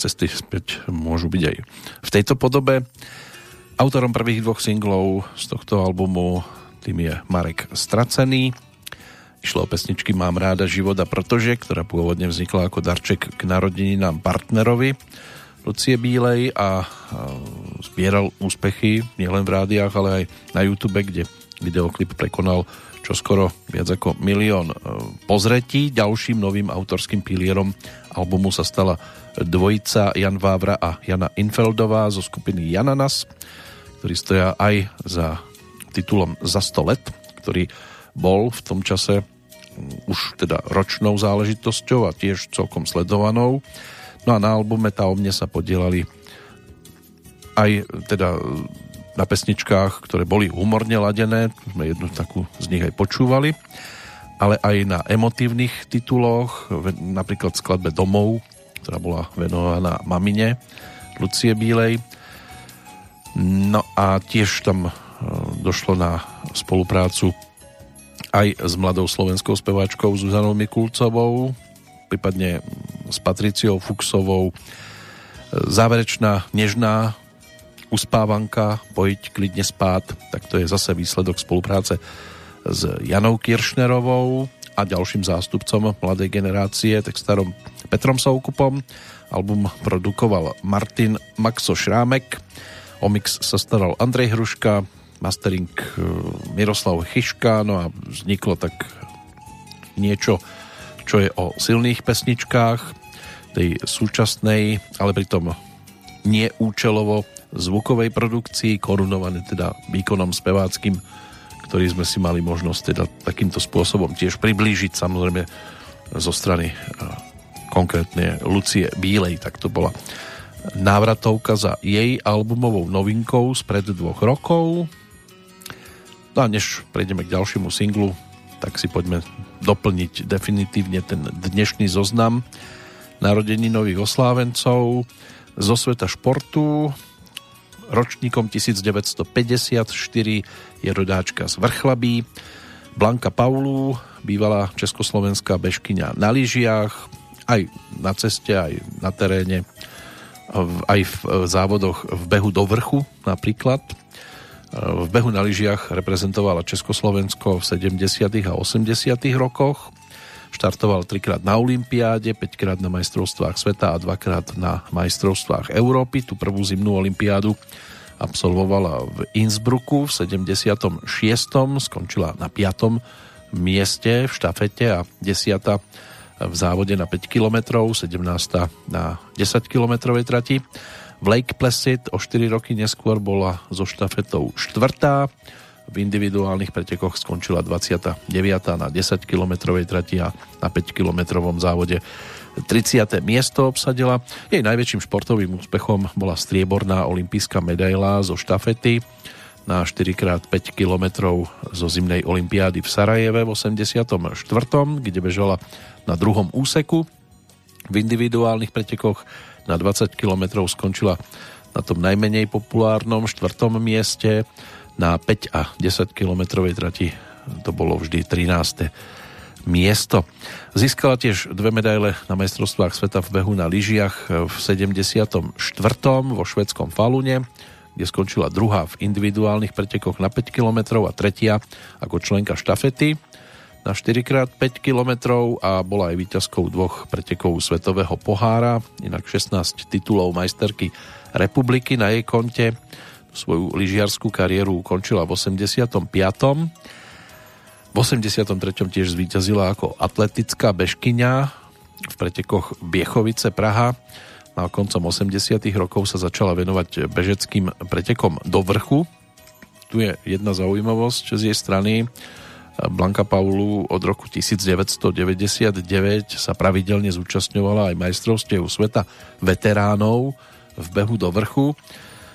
Speaker 9: Cesty
Speaker 2: späť môžu byť aj v tejto podobe. Autorom prvých dvoch singlov z tohto albumu tým je Marek Stracený. Išlo o pesničky Mám ráda život a protože, ktorá pôvodne vznikla ako darček k narodeninám partnerovi Lucie Bílej a zbieral úspechy nielen v rádiách, ale aj na YouTube, kde videoklip prekonal čoskoro viac ako milión e, pozretí. Ďalším novým autorským pilierom albumu sa stala dvojica Jan Vávra a Jana Infeldová zo skupiny Jananas, ktorí stoja aj za titulom Za 100 let, ktorý bol v tom čase mm, už teda ročnou záležitosťou a tiež celkom sledovanou. No a na albume Tá o mne sa podielali aj teda na pesničkách, ktoré boli humorne ladené, sme jednu takú z nich aj počúvali, ale aj na emotívnych tituloch, napríklad skladbe Domov, ktorá bola venovaná mamine Lucie Bílej. No a tiež tam e, došlo na spoluprácu aj s mladou slovenskou speváčkou Zuzanou Mikulcovou, prípadne s Patriciou Fuxovou. E, Záverečná nežná uspávanka Pojď klidne spát, tak to je zase výsledok spolupráce s Janou Kiršnerovou a ďalším zástupcom mladej generácie, textárom Petrom Soukupom. Album produkoval Martin Maxo Šrámek, o mix sa staral Andrej Hruška, mastering e, Miroslav Chyška, no a vzniklo tak niečo, čo je o silných pesničkách tej súčasnej, ale pritom neúčelovo zvukovej produkcii, korunované teda výkonom speváckým, ktorý sme si mali možnosť teda takýmto spôsobom tiež priblížiť, samozrejme zo strany konkrétne Lucie Bílej, tak to bola návratovka za jej albumovou novinkou spred dvoch rokov. No a než prejdeme k ďalšiemu singlu, tak si poďme doplniť definitívne ten dnešný zoznam narodení nových oslávencov zo sveta športu. Ročníkom 1954 je rodáčka z Vrchlabí, Blanka Paulu, bývalá československá bežkyňa na lyžiach, aj na ceste, aj na teréne, aj v závodoch v behu do vrchu napríklad. V behu na lyžiach reprezentovala Československo v 70. a 80. rokoch. Štartoval trikrát na Olympiáde, 5 krát na majstrovstvách sveta a dvakrát na majstrovstvách Európy. Tu prvú zimnú olympiádu absolvovala v Innsbrucku v 76. Skončila na 5. mieste v štafete a 10 v závode na 5 km, 17. na 10 km trati. V Lake Placid o 4 roky neskôr bola so štafetou štvrtá. V individuálnych pretekoch skončila 29. na 10 km trati a na 5 km závode 30. miesto obsadila. Jej najväčším športovým úspechom bola strieborná olimpijská medaila zo štafety na 4x5 km zo zimnej olympiády v Sarajeve v 84., kde bežala na druhom úseku. V individuálnych pretekoch na 20 km skončila na tom najmenej populárnom štvrtom mieste. Na 5 a 10 km trati to bolo vždy 13. miesto. Získala tiež dve medaile na majstrovstvách sveta v behu na lyžiach v 74. vo švedskom Falune, kde skončila druhá v individuálnych pretekoch na 5 km a tretia ako členka štafety na 4x5 km a bola aj víťazkou dvoch pretekov Svetového pohára, inak 16 titulov majsterky republiky na jej konte. Svoju lyžiarskú kariéru ukončila v 85. V 83. tiež zvíťazila ako atletická bežkyňa v pretekoch Biechovice Praha. A koncom 80. rokov sa začala venovať bežeckým pretekom do vrchu. Tu je jedna zaujímavosť z jej strany Blanka Paulu od roku 1999 sa pravidelne zúčastňovala aj majstrovstiev sveta veteránov v behu do vrchu.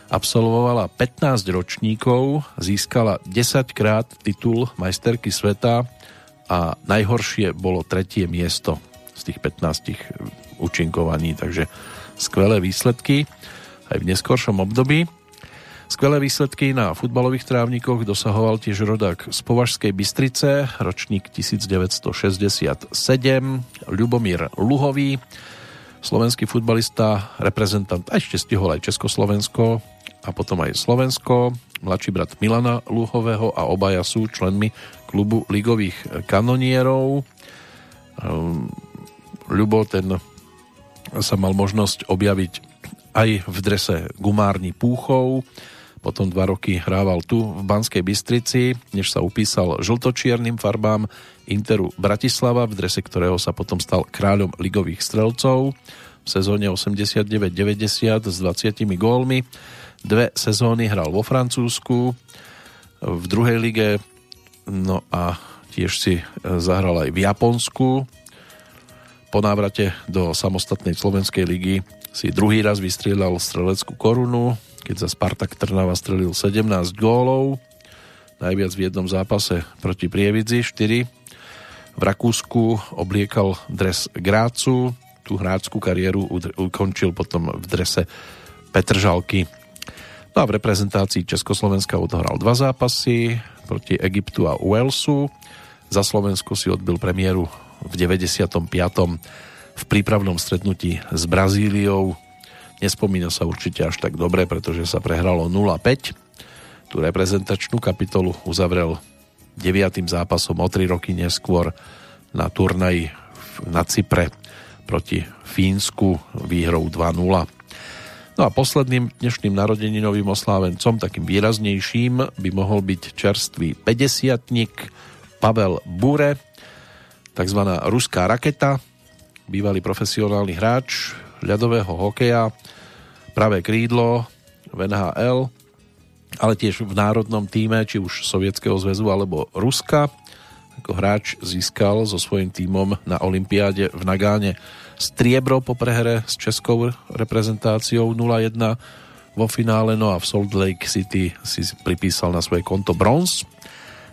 Speaker 2: Absolvovala 15 ročníkov, získala 10 krát titul majsterky sveta a najhoršie bolo tretie miesto z tých 15 účinkovaní, takže skvelé výsledky aj v neskoršom období. Skvelé výsledky na futbalových trávnikoch dosahoval tiež rodák z Považskej Bystrice, ročník 1967, Ľubomír Luhový, slovenský futbalista, reprezentant, a ešte stihol aj Československo a potom aj Slovensko, mladší brat Milana Luhového a obaja sú členmi klubu ligových kanonierov. Ehm, Ľubo ten sa mal možnosť objaviť aj v drese gumárni Púchov, potom dva roky hrával tu v Banskej Bystrici, než sa upísal žltočiernym farbám Interu Bratislava, v drese ktorého sa potom stal kráľom ligových strelcov v sezóne 89-90 s 20 gólmi. Dve sezóny hral vo Francúzsku, v druhej lige, no a tiež si e, zahral aj v Japonsku. Po návrate do samostatnej slovenskej ligy si druhý raz vystrieľal streleckú korunu, keď za Spartak Trnava strelil 17 gólov, najviac v jednom zápase proti Prievidzi 4. V Rakúsku obliekal dres Grácu, tú hráčskú kariéru ukončil potom v drese Petržalky. No a v reprezentácii Československa odohral dva zápasy proti Egyptu a Walesu. Za Slovensko si odbil premiéru v 95. v prípravnom stretnutí s Brazíliou Nespomína sa určite až tak dobre, pretože sa prehralo 0-5. Tú reprezentačnú kapitolu uzavrel deviatým zápasom o 3 roky neskôr na turnaji na Cypre proti Fínsku výhrou 2-0. No a posledným dnešným narodeninovým oslávencom, takým výraznejším, by mohol byť čerstvý 50 Pavel Bure, takzvaná ruská raketa, bývalý profesionálny hráč ľadového hokeja, pravé krídlo v NHL, ale tiež v národnom týme, či už Sovietskeho zväzu alebo Ruska. Ako hráč získal so svojím tímom na Olympiáde v Nagáne striebro po prehre s českou reprezentáciou 0-1 vo finále, no a v Salt Lake City si pripísal na svoje konto bronz.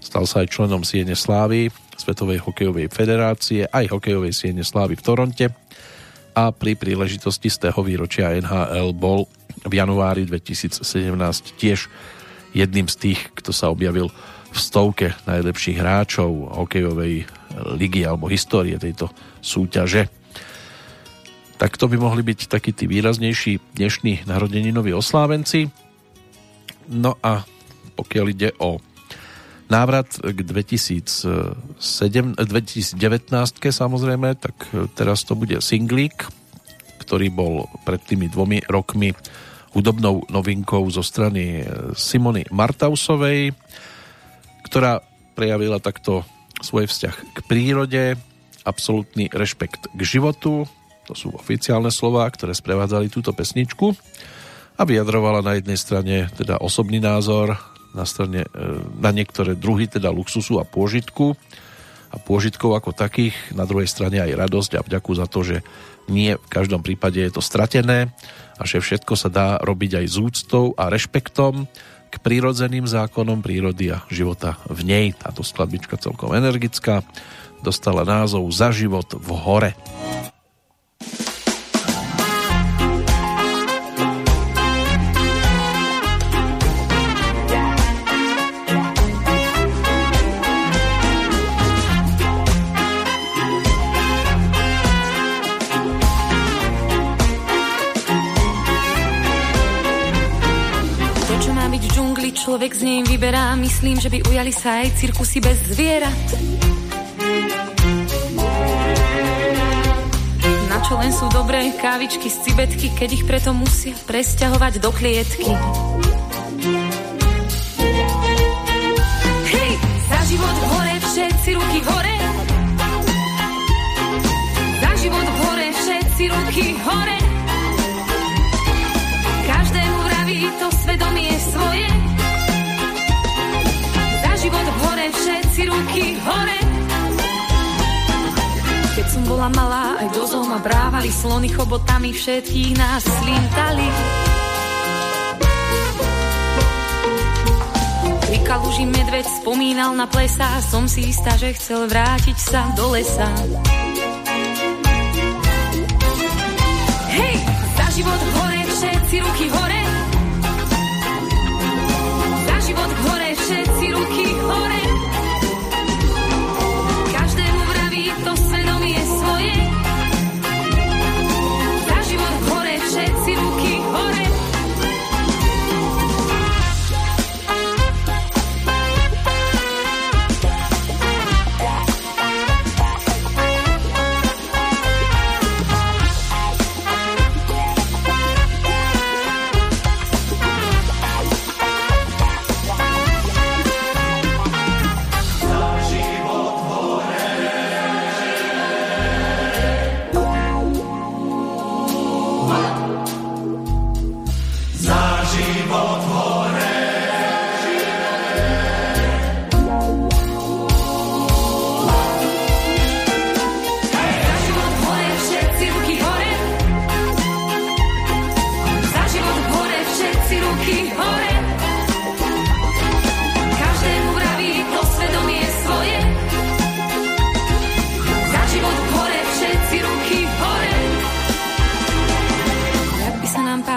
Speaker 2: Stal sa aj členom Siene Slávy, Svetovej hokejovej federácie, aj hokejovej Siene Slávy v Toronte a pri príležitosti z tého výročia NHL bol v januári 2017 tiež jedným z tých, kto sa objavil v stovke najlepších hráčov hokejovej ligy alebo histórie tejto súťaže. Tak to by mohli byť takí tí výraznejší dnešní narodeninoví oslávenci. No a pokiaľ ide o návrat k 2007, 2019 samozrejme, tak teraz to bude singlík, ktorý bol pred tými dvomi rokmi hudobnou novinkou zo strany Simony Martausovej, ktorá prejavila takto svoj vzťah k prírode, absolútny rešpekt k životu, to sú oficiálne slová, ktoré sprevádzali túto pesničku a vyjadrovala na jednej strane teda osobný názor na, strane, e, na niektoré druhy, teda luxusu a pôžitku a pôžitkov ako takých, na druhej strane aj radosť a vďaku za to, že nie v každom prípade je to stratené a že všetko sa dá robiť aj s úctou a rešpektom k prírodzeným zákonom prírody a života v nej. Táto skladbička celkom energická dostala názov Za život v hore.
Speaker 10: Človek z nej vyberá. Myslím, že by ujali sa aj cirkusy bez zvierat. Čo len sú dobré kávičky z cibetky, keď ich preto musia presťahovať do klietky. Hej, za život hore, všetci ruky hore. Za život hore, všetci ruky hore. Každému vraví to svedomie svoje život hore, všetci ruky hore. Bola malá, aj do zoo ma brávali slony chobotami, všetkých nás slintali. Pri kaluži medveď spomínal na plesa, som si istá, že chcel vrátiť sa do lesa. Hej, za život hore, všetci ruky hore.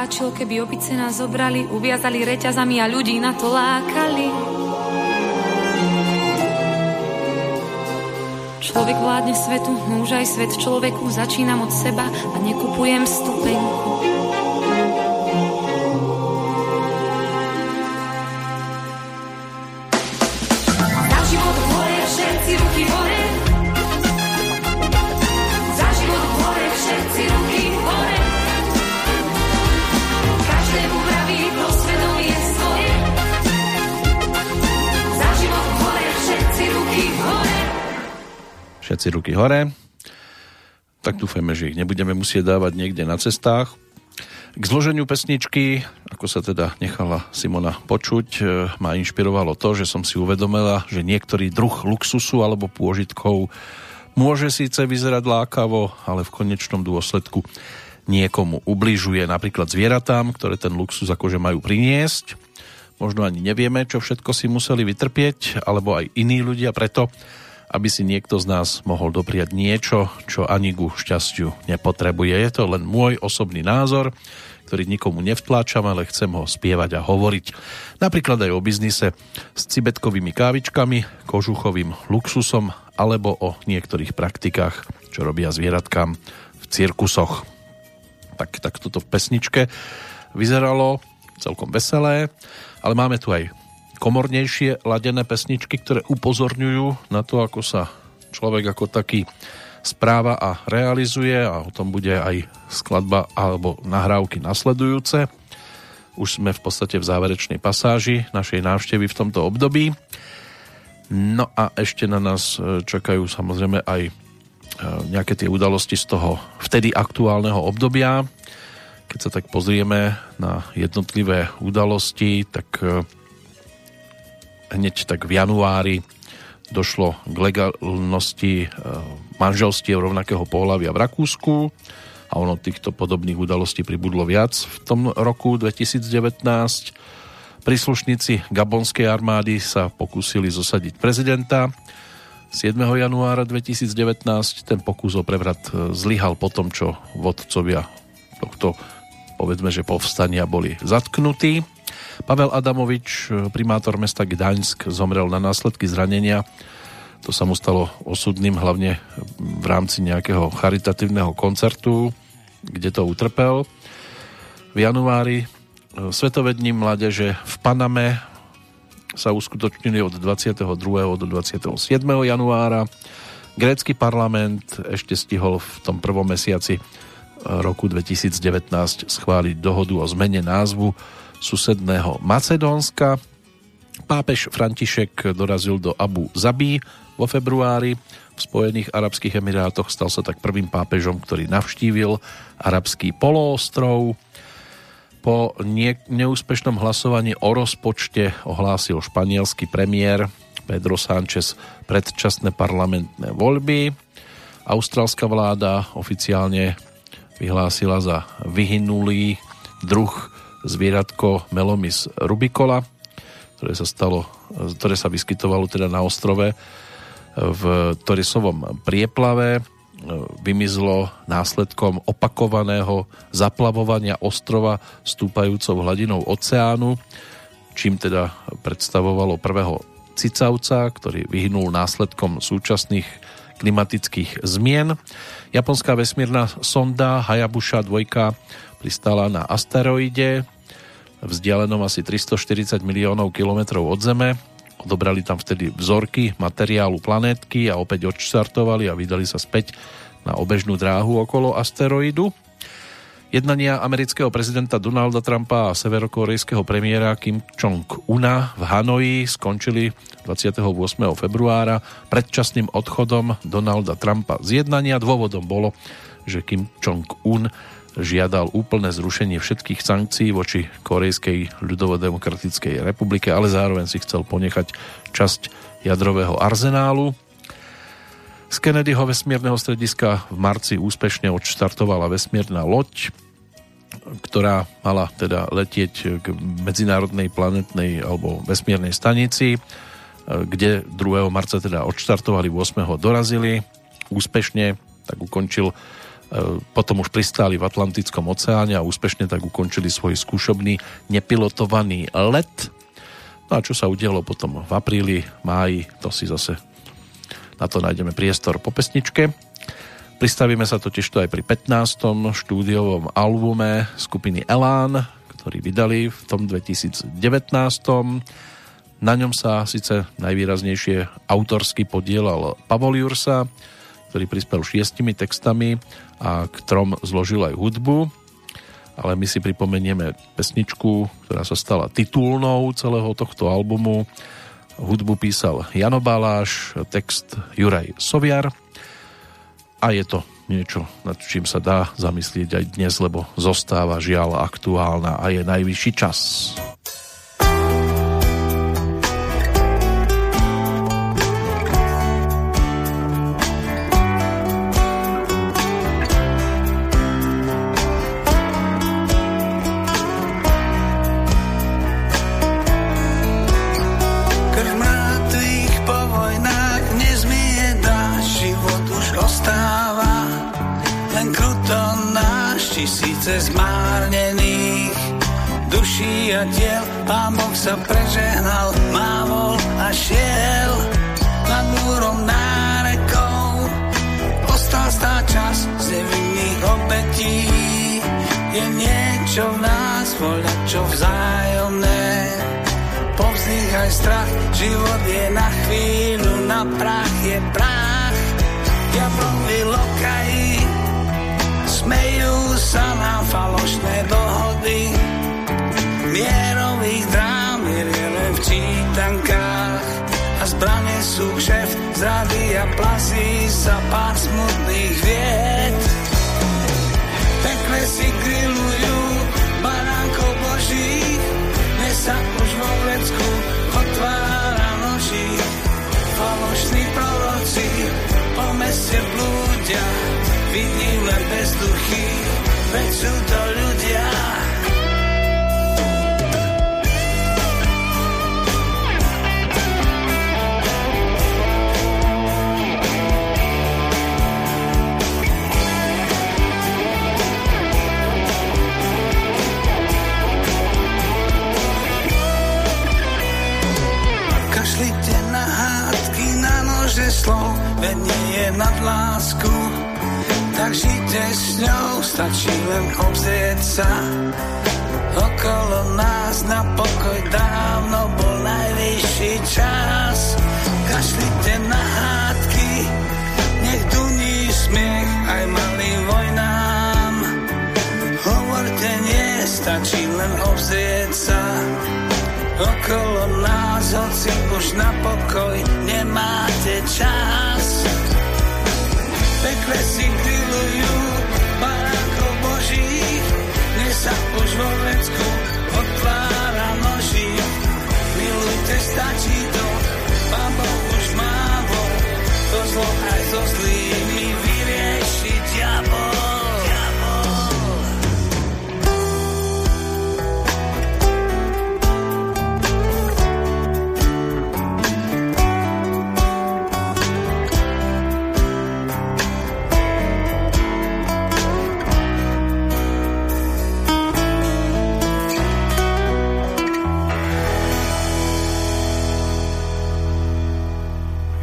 Speaker 10: Páčilo, keby opice nás zobrali, uviazali reťazami a ľudí na to lákali. Človek vládne svetu, už aj svet človeku začínam od seba a nekupujem stupenku. Všetci ruky hore.
Speaker 2: Tak dúfajme, že ich nebudeme musieť dávať niekde na cestách. K zloženiu pesničky, ako sa teda nechala Simona počuť, e, ma inšpirovalo to, že som si uvedomila, že niektorý druh luxusu alebo pôžitkov môže síce vyzerať lákavo, ale v konečnom dôsledku niekomu ubližuje napríklad zvieratám, ktoré ten luxus akože majú priniesť. Možno ani nevieme, čo všetko si museli vytrpieť, alebo aj iní ľudia preto, aby si niekto z nás mohol dopriať niečo, čo ani ku šťastiu nepotrebuje. Je to len môj osobný názor, ktorý nikomu nevtláčam, ale chcem ho spievať a hovoriť. Napríklad aj o biznise s cibetkovými kávičkami, kožuchovým luxusom alebo o niektorých praktikách, čo robia zvieratkám v cirkusoch. Tak, tak toto v pesničke vyzeralo celkom veselé, ale máme tu aj komornejšie ladené pesničky, ktoré upozorňujú na to, ako sa človek ako taký správa a realizuje a o tom bude aj skladba alebo nahrávky nasledujúce. Už sme v podstate v záverečnej pasáži našej návštevy v tomto období. No a ešte na nás e, čakajú samozrejme aj e, nejaké tie udalosti z toho vtedy aktuálneho obdobia. Keď sa tak pozrieme na jednotlivé udalosti, tak e, hneď tak v januári došlo k legálnosti e, manželstiev rovnakého pohľavia v Rakúsku a ono týchto podobných udalostí pribudlo viac v tom roku 2019. Príslušníci gabonskej armády sa pokúsili zosadiť prezidenta 7. januára 2019. Ten pokus o prevrat e, zlyhal po tom, čo vodcovia tohto povedzme, že povstania boli zatknutí. Pavel Adamovič, primátor mesta Gdaňsk, zomrel na následky zranenia. To sa mu stalo osudným hlavne v rámci nejakého charitatívneho koncertu, kde to utrpel. V januári e, Svetové dní mládeže v Paname sa uskutočnili od 22. do 27. januára. Grécky parlament ešte stihol v tom prvom mesiaci roku 2019 schváliť dohodu o zmene názvu susedného Macedónska. Pápež František dorazil do Abu Zabí vo februári v Spojených Arabských Emirátoch. Stal sa tak prvým pápežom, ktorý navštívil arabský poloostrov. Po nie, neúspešnom hlasovaní o rozpočte ohlásil španielský premiér Pedro Sánchez predčasné parlamentné voľby. Austrálska vláda oficiálne vyhlásila za vyhynulý druh zvieratko Melomis rubicola, ktoré sa stalo, ktoré sa vyskytovalo teda na ostrove v Torisovom prieplave vymizlo následkom opakovaného zaplavovania ostrova stúpajúcou hladinou oceánu, čím teda predstavovalo prvého cicavca, ktorý vyhnul následkom súčasných klimatických zmien. Japonská vesmírna sonda Hayabusa 2 pristala na asteroide vzdialenom asi 340 miliónov kilometrov od Zeme. Odobrali tam vtedy vzorky materiálu planétky a opäť odštartovali a vydali sa späť na obežnú dráhu okolo asteroidu. Jednania amerického prezidenta Donalda Trumpa a severokorejského premiéra Kim Jong-una v Hanoji skončili 28. februára predčasným odchodom Donalda Trumpa z jednania. Dôvodom bolo, že Kim Jong-un žiadal úplné zrušenie všetkých sankcií voči Korejskej ľudovodemokratickej republike, ale zároveň si chcel ponechať časť jadrového arzenálu. Z Kennedyho vesmírneho strediska v marci úspešne odštartovala vesmírna loď, ktorá mala teda letieť k medzinárodnej planetnej alebo vesmírnej stanici, kde 2. marca teda odštartovali, 8. dorazili úspešne, tak ukončil potom už pristáli v Atlantickom oceáne a úspešne tak ukončili svoj skúšobný nepilotovaný let. No a čo sa udialo potom v apríli, máji, to si zase na to nájdeme priestor po pesničke. Pristavíme sa totiž to aj pri 15. štúdiovom albume skupiny Elán, ktorý vydali v tom 2019. Na ňom sa síce najvýraznejšie autorsky podielal Pavol Jursa, ktorý prispel šiestimi textami a k trom zložil aj hudbu, ale my si pripomenieme pesničku, ktorá sa stala titulnou celého tohto albumu. Hudbu písal Jano Baláš, text Juraj Soviar a je to niečo, nad čím sa dá zamyslieť aj dnes, lebo zostáva žiaľ aktuálna a je najvyšší čas.
Speaker 4: Tisíce zmárnených duší a diel. Pán Boh sa prežehnal, mávol a šiel nad múrom nárekou. Ostal stá čas z nevinných obetí. Je niečo v nás, voľa čo vzájomné. Povzdýchaj strach, život je na chvíľu, na prach je prach. Diablovi lokají, smejú sa nám falošné dohody. Mierových drám je v čítankách a zbrane sú kšeft, zrady a plazí sa pár smutných vied. Pekle si grillujú baránkov božích, dnes sa už vo vlecku otvára noží. Falošní proroci po meste blúdia, vidím len bezduchy, veď sú to ľudia. Kašlite na hádky, na nože slov, veď nie je nad lásku. Tak žite s ňou, stačí len obzrieť sa. Okolo nás na pokoj dávno bol najvyšší čas. Kašlite na hádky, nech duní smiech aj malým vojnám. Hovorte nie, stačí len obzrieť sa. Okolo nás, hoci už na pokoj nemáte čas. Pekle si grillujú barákov božích, dnes sa už vo vecku otvára noží. Milujte, stačí to, Boh už mávol, to zlo aj so zlými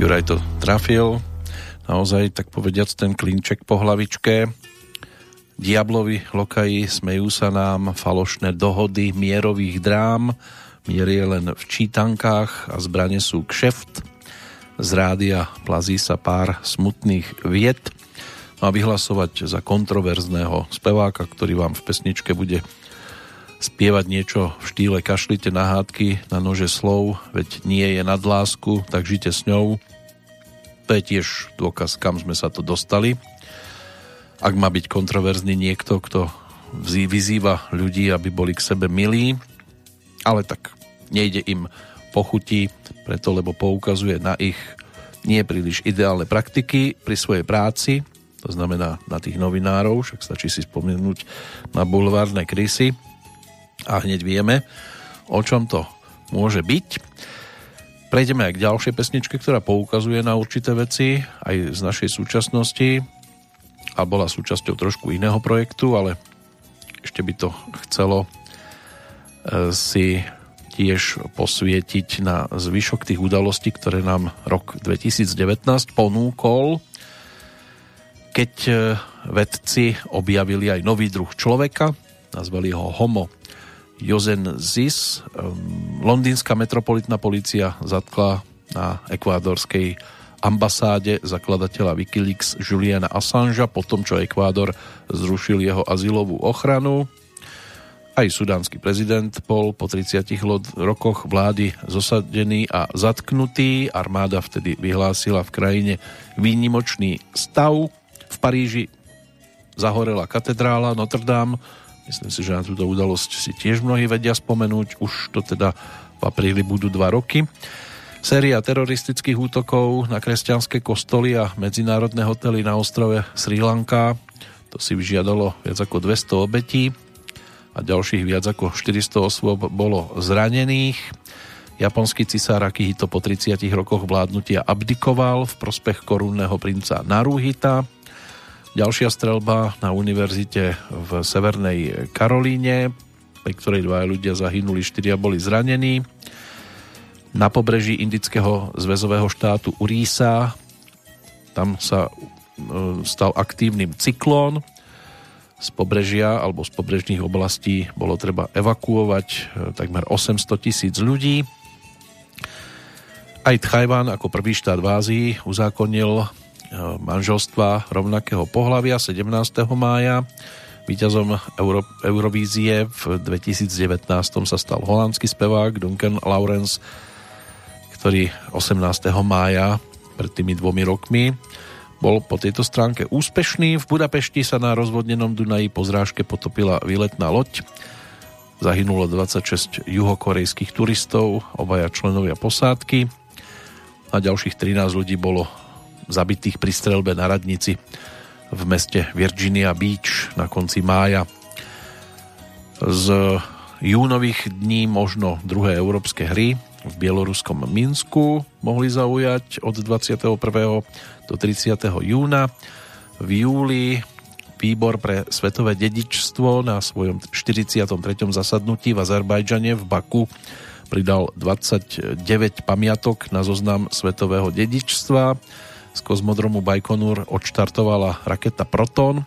Speaker 2: Juraj to trafil, naozaj tak povediac ten klinček po hlavičke. Diablovi lokaji smejú sa nám falošné dohody mierových drám, mier je len v čítankách a zbrane sú kšeft. Z rádia plazí sa pár smutných viet. A vyhlasovať za kontroverzného speváka, ktorý vám v pesničke bude spievať niečo v štýle kašlite na hádky, na nože slov, veď nie je nad lásku, tak žite s ňou. To je tiež dôkaz, kam sme sa to dostali. Ak má byť kontroverzný niekto, kto vyzýva ľudí, aby boli k sebe milí, ale tak nejde im pochutí, preto lebo poukazuje na ich nie príliš ideálne praktiky pri svojej práci, to znamená na tých novinárov, však stačí si spomenúť na bulvárne krysy, a hneď vieme, o čom to môže byť. Prejdeme aj k ďalšej pesničke, ktorá poukazuje na určité veci aj z našej súčasnosti. A bola súčasťou trošku iného projektu, ale ešte by to chcelo e, si tiež posvietiť na zvyšok tých udalostí, ktoré nám rok 2019 ponúkol, keď e, vedci objavili aj nový druh človeka, nazvali ho Homo Jozen Zis. Londýnska metropolitná policia zatkla na ekvádorskej ambasáde zakladateľa Wikileaks Juliana Assangea po tom, čo Ekvádor zrušil jeho azylovú ochranu. Aj sudánsky prezident bol po 30 rokoch vlády zosadený a zatknutý. Armáda vtedy vyhlásila v krajine výnimočný stav. V V Paríži zahorela katedrála Notre Dame. Myslím si, že na túto udalosť si tiež mnohí vedia spomenúť. Už to teda v apríli budú dva roky. Séria teroristických útokov na kresťanské kostoly a medzinárodné hotely na ostrove Sri Lanka. To si vyžiadalo viac ako 200 obetí a ďalších viac ako 400 osôb bolo zranených. Japonský cisár Akihito po 30 rokoch vládnutia abdikoval v prospech korunného princa Naruhita. Ďalšia strelba na univerzite v Severnej Karolíne, pri ktorej dvaja ľudia zahynuli, štyria boli zranení na pobreží indického zväzového štátu Urísa. Tam sa e, stal aktívnym cyklón. Z pobrežia alebo z pobrežných oblastí bolo treba evakuovať e, takmer 800 tisíc ľudí. Aj Tchajván ako prvý štát v Ázii uzákonil manželstva rovnakého pohľavia 17. mája. Výťazom Euro, Eurovízie v 2019 sa stal holandský spevák Duncan Lawrence ktorý 18. mája pred tými dvomi rokmi bol po tejto stránke úspešný. V Budapešti sa na rozvodnenom Dunaji po zrážke potopila výletná loď. Zahynulo 26 juhokorejských turistov, obaja členovia posádky a ďalších 13 ľudí bolo zabitých pri strelbe na radnici v meste Virginia Beach na konci mája. Z júnových dní možno druhé európske hry v bieloruskom Minsku mohli zaujať od 21. do 30. júna. V júli výbor pre svetové dedičstvo na svojom 43. zasadnutí v Azerbajdžane v Baku pridal 29 pamiatok na zoznam svetového dedičstva. Z kozmodromu Bajkonur odštartovala raketa Proton,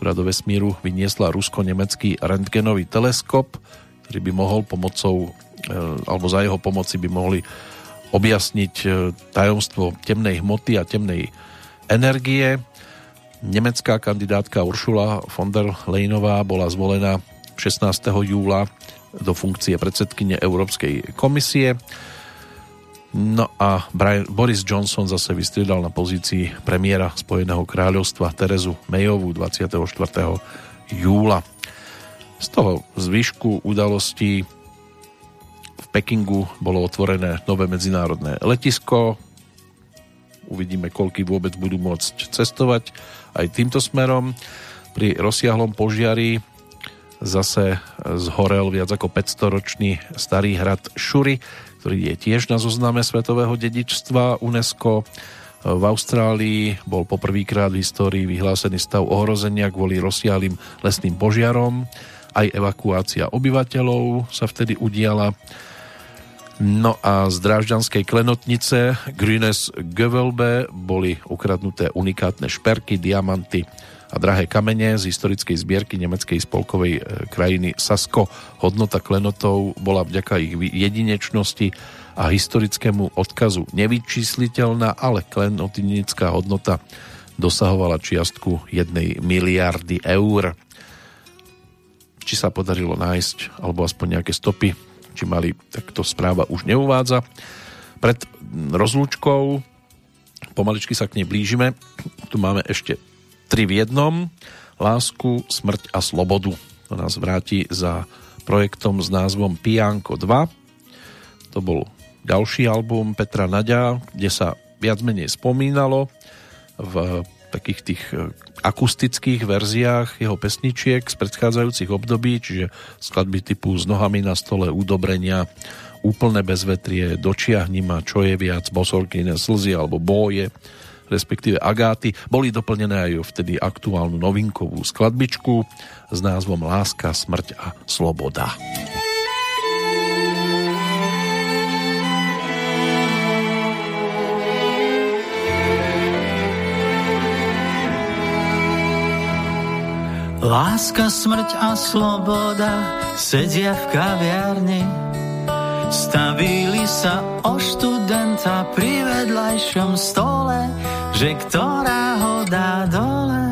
Speaker 2: ktorá do vesmíru vyniesla rusko-nemecký rentgenový teleskop, ktorý by mohol pomocou E, alebo za jeho pomoci by mohli objasniť e, tajomstvo temnej hmoty a temnej energie. Nemecká kandidátka Uršula von der Leyenová bola zvolená 16. júla do funkcie predsedkyne Európskej komisie. No a Brian, Boris Johnson zase vystriedal na pozícii premiéra Spojeného kráľovstva Terezu Mayovú 24. júla. Z toho zvyšku udalostí Pekingu bolo otvorené nové medzinárodné letisko. Uvidíme, koľky vôbec budú môcť cestovať aj týmto smerom. Pri rozsiahlom požiari zase zhorel viac ako 500-ročný starý hrad Šury, ktorý je tiež na zozname svetového dedičstva UNESCO. V Austrálii bol poprvýkrát v histórii vyhlásený stav ohrozenia kvôli rozsiahlým lesným požiarom. Aj evakuácia obyvateľov sa vtedy udiala. No a z drážďanskej klenotnice Grünes Gövelbe boli ukradnuté unikátne šperky, diamanty a drahé kamene z historickej zbierky nemeckej spolkovej e, krajiny Sasko. Hodnota klenotov bola vďaka ich jedinečnosti a historickému odkazu nevyčísliteľná, ale klenotinická hodnota dosahovala čiastku jednej miliardy eur. Či sa podarilo nájsť, alebo aspoň nejaké stopy či mali, tak to správa už neuvádza. Pred rozlúčkou pomaličky sa k nej blížime. Tu máme ešte tri v jednom. Lásku, smrť a slobodu. To nás vráti za projektom s názvom Pianko 2. To bol ďalší album Petra Nadia, kde sa viac menej spomínalo v takých tých e, akustických verziách jeho pesničiek z predchádzajúcich období, čiže skladby typu S nohami na stole, Udobrenia, Úplné bezvetrie, Dočiahni ma, Čo je viac, Bosorkyne slzy alebo Boje, respektíve Agáty, boli doplnené aj vtedy aktuálnu novinkovú skladbičku s názvom Láska, smrť a sloboda.
Speaker 11: Láska, smrť a sloboda sedia v kaviarni. Stavili sa o študenta pri vedľajšom stole, že ktorá ho dá dole.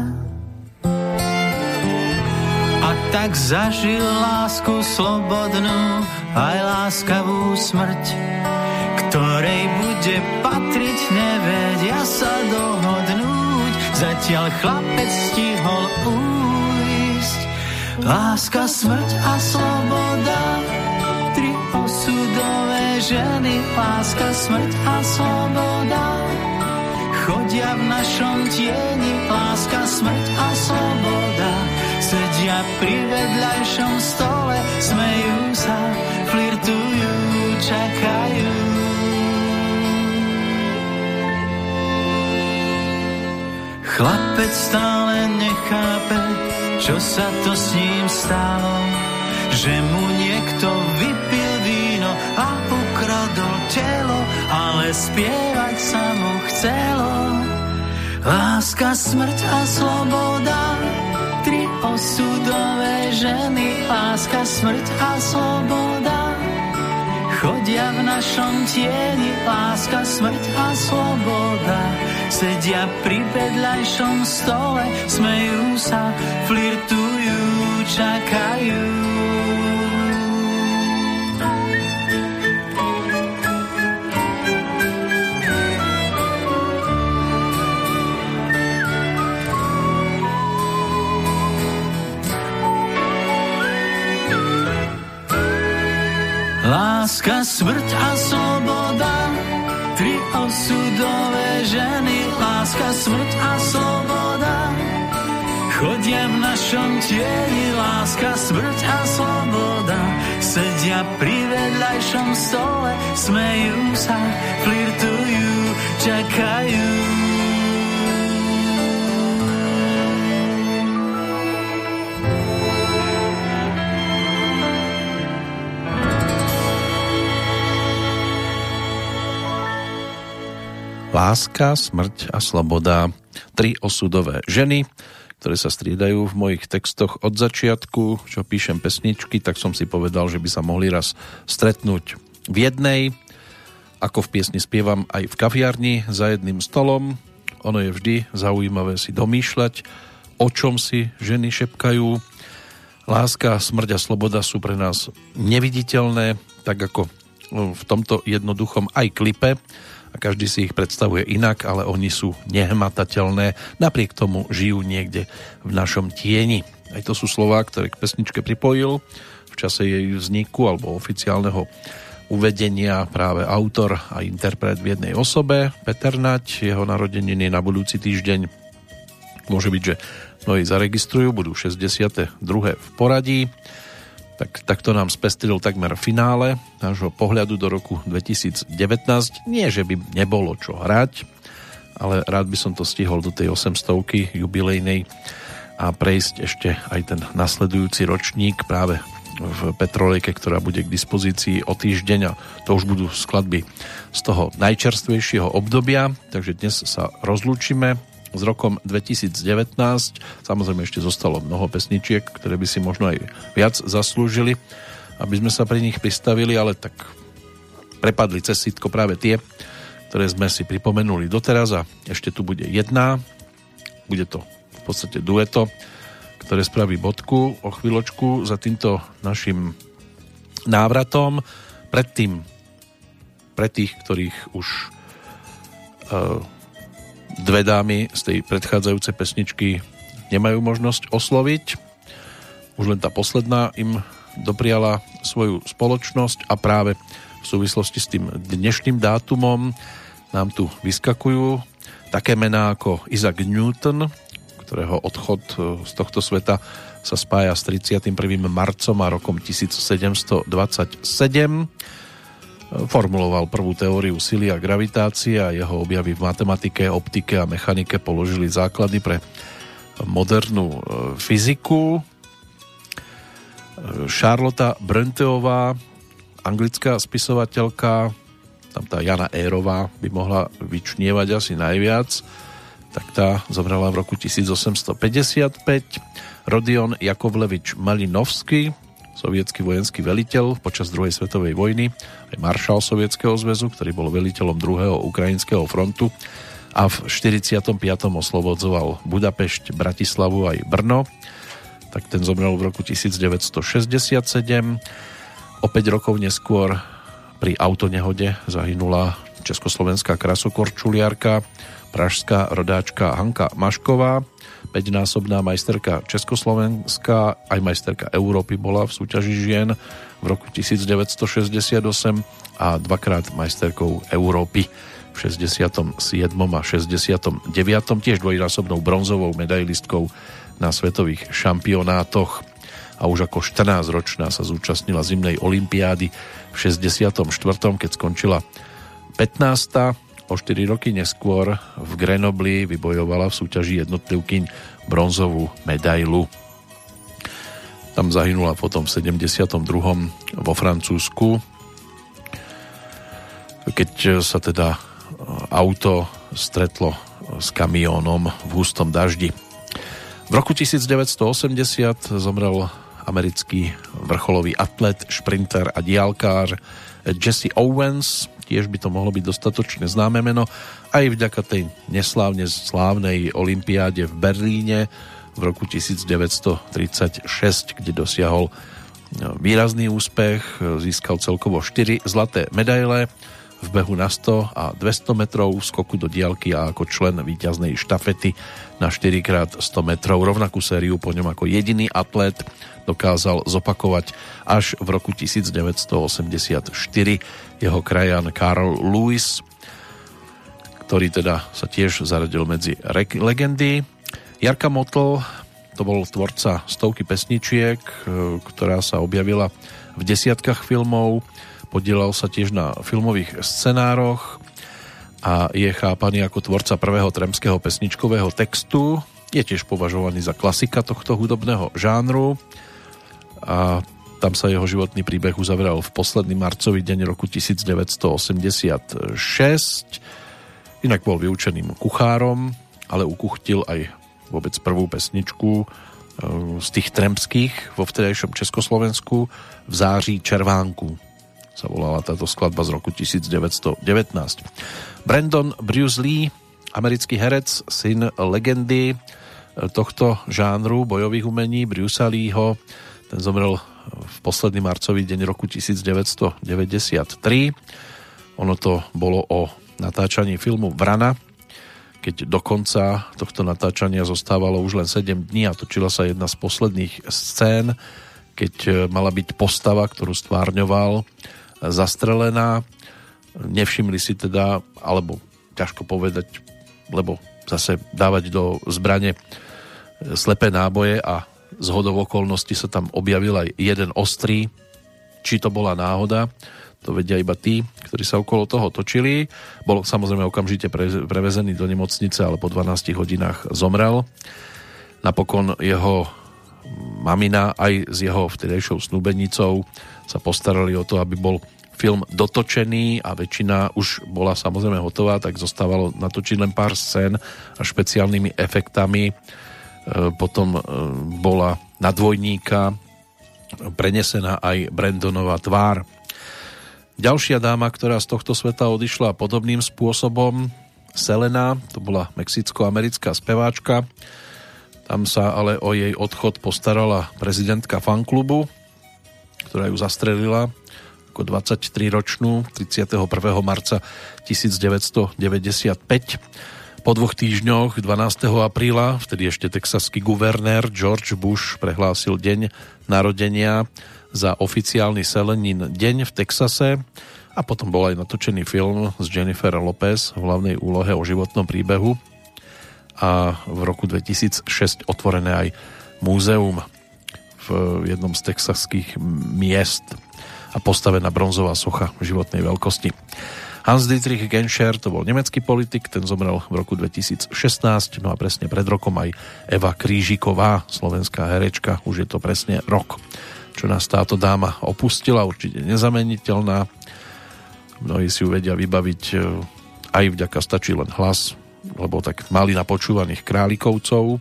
Speaker 11: A tak zažil lásku slobodnú, aj láskavú smrť, ktorej bude patriť, nevedia sa dohodnúť zatiaľ chlapec stihol újsť. Láska, smrť a sloboda, osudové ženy, láska, smrť a sloboda. Chodia v našom tieni, láska, smrť a sloboda. Sedia pri vedľajšom stole, smejú sa, flirtujú, čakajú. Chlapec stále nechápe, čo sa to s ním stalo, že mu niekto vypil víno a ukradol telo, ale spievať sa mu chcelo. Láska, smrť a sloboda, tri osudové ženy, láska, smrť a sloboda. Chodia v našom tieni, láska, smrť a sloboda. Sedia pri vedľajšom stole, smejú sa, flirtujú, čakajú. Láska, smrť a sloboda, tri osudové ženy, láska, smrť a sloboda. Chodia v našom tieni, láska, smrť a sloboda. Sedia pri vedľajšom stole, smejú sa, flirtujú, čakajú.
Speaker 2: Láska, smrť a sloboda. Tri osudové ženy, ktoré sa striedajú v mojich textoch od začiatku. Čo píšem pesničky, tak som si povedal, že by sa mohli raz stretnúť v jednej. Ako v piesni spievam aj v kaviarni za jedným stolom. Ono je vždy zaujímavé si domýšľať, o čom si ženy šepkajú. Láska, smrť a sloboda sú pre nás neviditeľné, tak ako v tomto jednoduchom aj klipe a každý si ich predstavuje inak, ale oni sú nehmatateľné, napriek tomu žijú niekde v našom tieni. Aj to sú slová, ktoré k pesničke pripojil v čase jej vzniku alebo oficiálneho uvedenia práve autor a interpret v jednej osobe, Peter Nať, jeho narodeniny na budúci týždeň môže byť, že mnohí zaregistrujú, budú 62. v poradí tak takto nám spestril takmer finále nášho pohľadu do roku 2019. Nie, že by nebolo čo hrať, ale rád by som to stihol do tej 800 jubilejnej a prejsť ešte aj ten nasledujúci ročník práve v Petrolejke, ktorá bude k dispozícii o týždeň a to už budú skladby z toho najčerstvejšieho obdobia, takže dnes sa rozlúčime s rokom 2019. Samozrejme ešte zostalo mnoho pesničiek, ktoré by si možno aj viac zaslúžili, aby sme sa pri nich pristavili, ale tak prepadli cez sitko práve tie, ktoré sme si pripomenuli doteraz a ešte tu bude jedna. Bude to v podstate dueto, ktoré spraví bodku o chvíľočku za týmto našim návratom. Predtým pre tých, ktorých už uh, dve dámy z tej predchádzajúcej pesničky nemajú možnosť osloviť. Už len tá posledná im dopriala svoju spoločnosť a práve v súvislosti s tým dnešným dátumom nám tu vyskakujú také mená ako Isaac Newton, ktorého odchod e, z tohto sveta sa spája s 31. marcom a rokom 1727 Formuloval prvú teóriu sily a gravitácie a jeho objavy v matematike, optike a mechanike položili základy pre modernú e, fyziku. E, Charlotte Brenteová, anglická spisovateľka, tam tá Jana Érová by mohla vyčnievať asi najviac, tak tá zomrela v roku 1855. Rodion Jakovlevič Malinovský, sovietský vojenský veliteľ počas druhej svetovej vojny, aj maršal Sovietskeho zväzu, ktorý bol veliteľom druhého ukrajinského frontu a v 45. oslobodzoval Budapešť, Bratislavu aj Brno. Tak ten zomrel v roku 1967. O 5 rokov neskôr pri autonehode zahynula československá krasokorčuliarka, pražská rodáčka Hanka Mašková, 5-násobná majsterka Československá, aj majsterka Európy bola v súťaži žien v roku 1968 a dvakrát majsterkou Európy v 67. a 69. tiež dvojnásobnou bronzovou medailistkou na svetových šampionátoch a už ako 14-ročná sa zúčastnila zimnej olympiády v 64. keď skončila 15. O 4 roky neskôr v Grenobli vybojovala v súťaži jednotlivkyň bronzovú medailu. Tam zahynula potom v 72. vo Francúzsku, keď sa teda auto stretlo s kamiónom v hustom daždi. V roku 1980 zomrel americký vrcholový atlet, šprinter a diálkár Jesse Owens, tiež by to mohlo byť dostatočne známe meno, aj vďaka tej neslávne slávnej olympiáde v Berlíne v roku 1936, kde dosiahol výrazný úspech, získal celkovo 4 zlaté medaile, v behu na 100 a 200 metrov, skoku do diálky a ako člen víťaznej štafety na 4x100 metrov. Rovnakú sériu po ňom ako jediný atlet dokázal zopakovať až v roku 1984 jeho krajan Karl Lewis, ktorý teda sa tiež zaradil medzi legendy. Jarka Motl to bol tvorca stovky pesničiek, ktorá sa objavila v desiatkách filmov podielal sa tiež na filmových scenároch a je chápaný ako tvorca prvého tremského pesničkového textu. Je tiež považovaný za klasika tohto hudobného žánru a tam sa jeho životný príbeh uzavral v posledný marcový deň roku 1986. Inak bol vyučeným kuchárom, ale ukuchtil aj vôbec prvú pesničku e, z tých tremských vo vtedajšom Československu v září Červánku sa volala táto skladba z roku 1919. Brandon Bruce Lee, americký herec, syn legendy e, tohto žánru bojových umení Bruce Leeho, ten zomrel v posledný marcový deň roku 1993. Ono to bolo o natáčaní filmu Vrana, keď do konca tohto natáčania zostávalo už len 7 dní a točila sa jedna z posledných scén, keď e, mala byť postava, ktorú stvárňoval zastrelená. Nevšimli si teda, alebo ťažko povedať, lebo zase dávať do zbrane slepé náboje a z hodov okolností sa tam objavil aj jeden ostrý. Či to bola náhoda, to vedia iba tí, ktorí sa okolo toho točili. Bol samozrejme okamžite prevezený do nemocnice, ale po 12 hodinách zomrel. Napokon jeho mamina aj s jeho vtedejšou snúbenicou sa postarali o to, aby bol film dotočený a väčšina už bola samozrejme hotová, tak zostávalo natočiť len pár scén a špeciálnymi efektami. E, potom e, bola na dvojníka prenesená aj Brandonová tvár. Ďalšia dáma, ktorá z tohto sveta odišla podobným spôsobom, Selena, to bola mexicko-americká speváčka. Tam sa ale o jej odchod postarala prezidentka fanklubu, ktorá ju zastrelila ako 23-ročnú 31. marca 1995. Po dvoch týždňoch 12. apríla, vtedy ešte texaský guvernér George Bush prehlásil deň narodenia za oficiálny Selenin deň v Texase a potom bol aj natočený film s Jennifer Lopez v hlavnej úlohe o životnom príbehu a v roku 2006 otvorené aj múzeum v jednom z texaských miest a postavená bronzová socha životnej veľkosti. Hans Dietrich Genscher to bol nemecký politik, ten zomrel v roku 2016, no a presne pred rokom aj Eva Krížiková, slovenská herečka, už je to presne rok, čo nás táto dáma opustila, určite nezameniteľná. Mnohí si ju vedia vybaviť e, aj vďaka stačí len hlas, lebo tak mali napočúvaných králikovcov,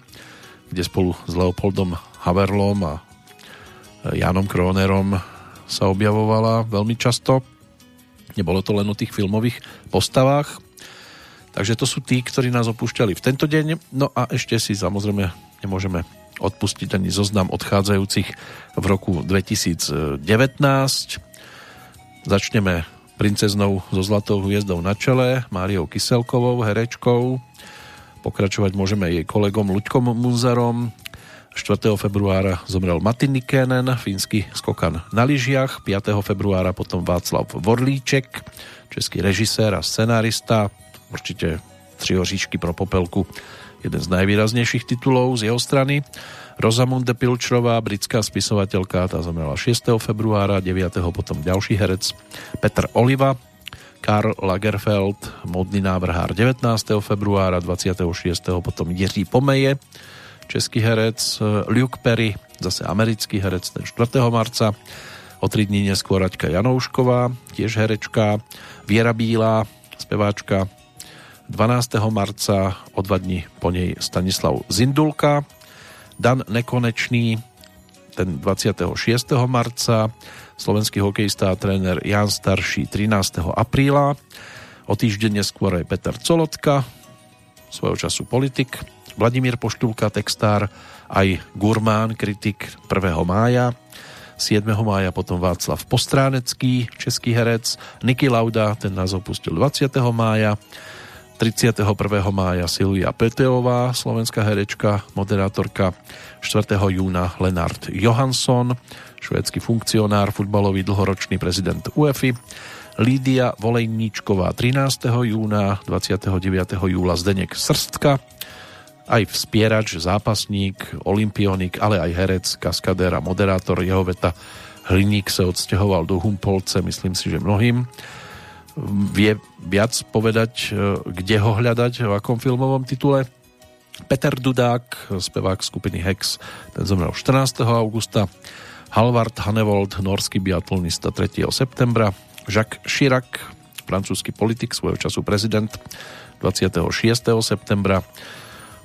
Speaker 2: kde spolu s Leopoldom Haverlom a Janom Kronerom sa objavovala veľmi často. Nebolo to len o tých filmových postavách. Takže to sú tí, ktorí nás opúšťali v tento deň. No a ešte si samozrejme nemôžeme odpustiť ani zoznam odchádzajúcich v roku 2019. Začneme princeznou so zlatou hviezdou na čele, Máriou Kyselkovou, herečkou. Pokračovať môžeme jej kolegom Luďkom Muzarom. 4. februára zomrel Matin Nikenen, fínsky skokan na lyžiach. 5. februára potom Václav Vorlíček, český režisér a scenárista. Určite Tři oříšky pro popelku, jeden z najvýraznejších titulov z jeho strany. Rosamunde Pilčrová, britská spisovateľka, tá zomrela 6. februára, 9. potom ďalší herec Petr Oliva, Karl Lagerfeld, modný návrhár 19. februára, 26. potom Jiří Pomeje, český herec, Luke Perry, zase americký herec, ten 4. marca, o tri dní neskôr Raďka Janoušková, tiež herečka, Viera Bílá, speváčka, 12. marca, o dva dní po nej Stanislav Zindulka, Dan Nekonečný ten 26. marca, slovenský hokejista a tréner Jan Starší 13. apríla, o týždeň neskôr aj Peter Colotka, svojho času politik, Vladimír Poštulka, textár, aj Gurmán, kritik 1. mája, 7. mája potom Václav Postránecký, český herec, Niky Lauda, ten nás opustil 20. mája, 31. mája Silvia Peteová, slovenská herečka, moderátorka 4. júna Lenard Johansson, švédsky funkcionár, futbalový dlhoročný prezident UEFI, Lídia Volejníčková 13. júna, 29. júla Zdenek Srstka, aj vspierač, zápasník, olimpionik, ale aj herec, kaskadér a moderátor. Jeho veta Hliník sa odsťahoval do Humpolce, myslím si, že mnohým vie viac povedať, e, kde ho hľadať, v akom filmovom titule. Peter Dudák, spevák skupiny Hex, ten zomrel 14. augusta. Halvard Hanevold, norský biatlonista 3. septembra. Jacques Chirac, francúzsky politik, svojho času prezident 26. septembra.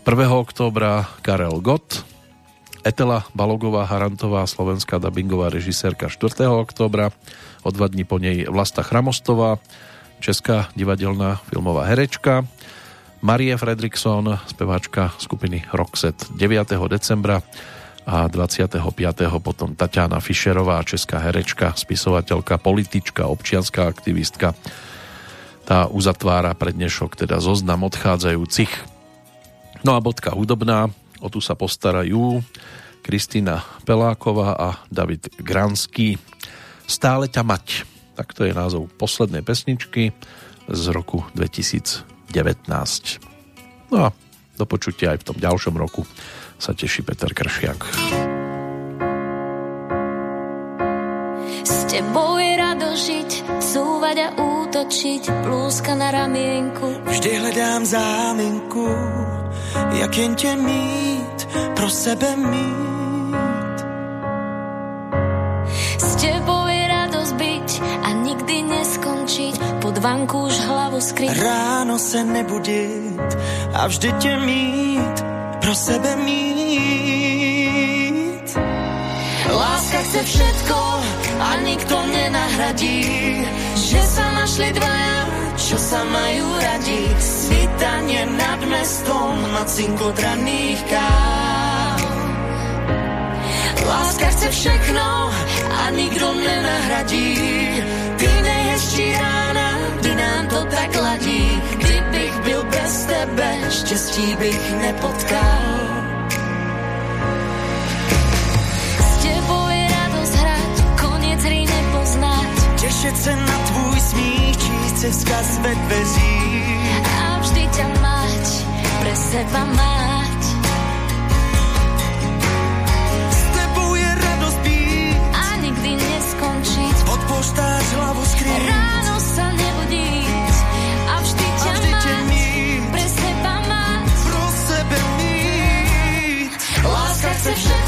Speaker 2: 1. októbra Karel Gott, Etela Balogová Harantová, slovenská dubbingová režisérka 4. októbra, o dva dní po nej Vlasta Chramostová, česká divadelná filmová herečka, Marie Fredriksson, speváčka skupiny Roxet 9. decembra a 25. potom Tatiana Fischerová, česká herečka, spisovateľka, politička, občianská aktivistka. Tá uzatvára prednešok teda zoznam odchádzajúcich. No a bodka hudobná, o tu sa postarajú Kristýna Peláková a David Granský. Stále ťa mať. Tak to je názov poslednej pesničky z roku 2019. No a do počutia aj v tom ďalšom roku sa teší Peter Kršiak.
Speaker 9: S tebou je rado žiť, cúvať a útočiť, plúska na ramienku.
Speaker 12: Vždy hledám záminku, jak jen tě mít, pro sebe mít.
Speaker 9: pod vanku už hlavu skryť.
Speaker 12: Ráno se nebudit a vždy tě mít, pro sebe mít.
Speaker 9: Láska chce všetko a nikto nenahradí, že sa našli dvaja, čo sa majú radi. Svítanie nad mestom na cinkotraných káv. Láska chce všechno a nikto nenahradí, ty nejhezčí rána nám to tak ladí. Kdybych byl bez tebe, štěstí bych nepotkal.
Speaker 12: Se na tvůj smích, číst se vzkaz ve dveřích.
Speaker 9: A vždy ťa mať, pre seba mať.
Speaker 12: S tebou je radost být.
Speaker 9: A nikdy neskončiť.
Speaker 12: Pod poštář hlavu skrýt.
Speaker 9: Ráno sa ne Láska chce všetko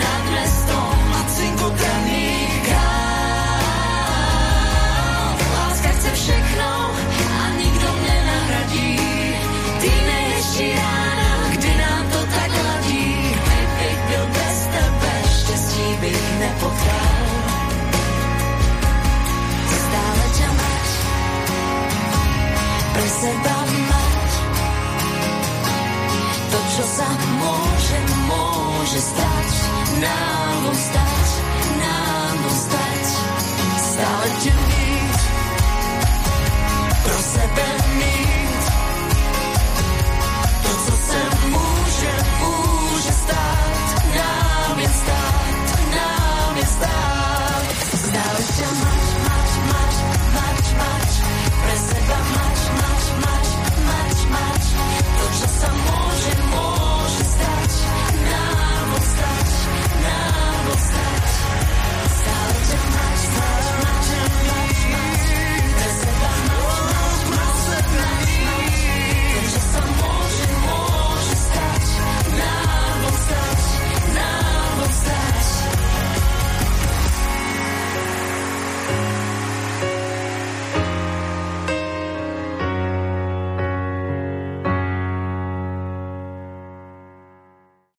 Speaker 9: nepotkal. Stále ťa máš, pre seba máš. To.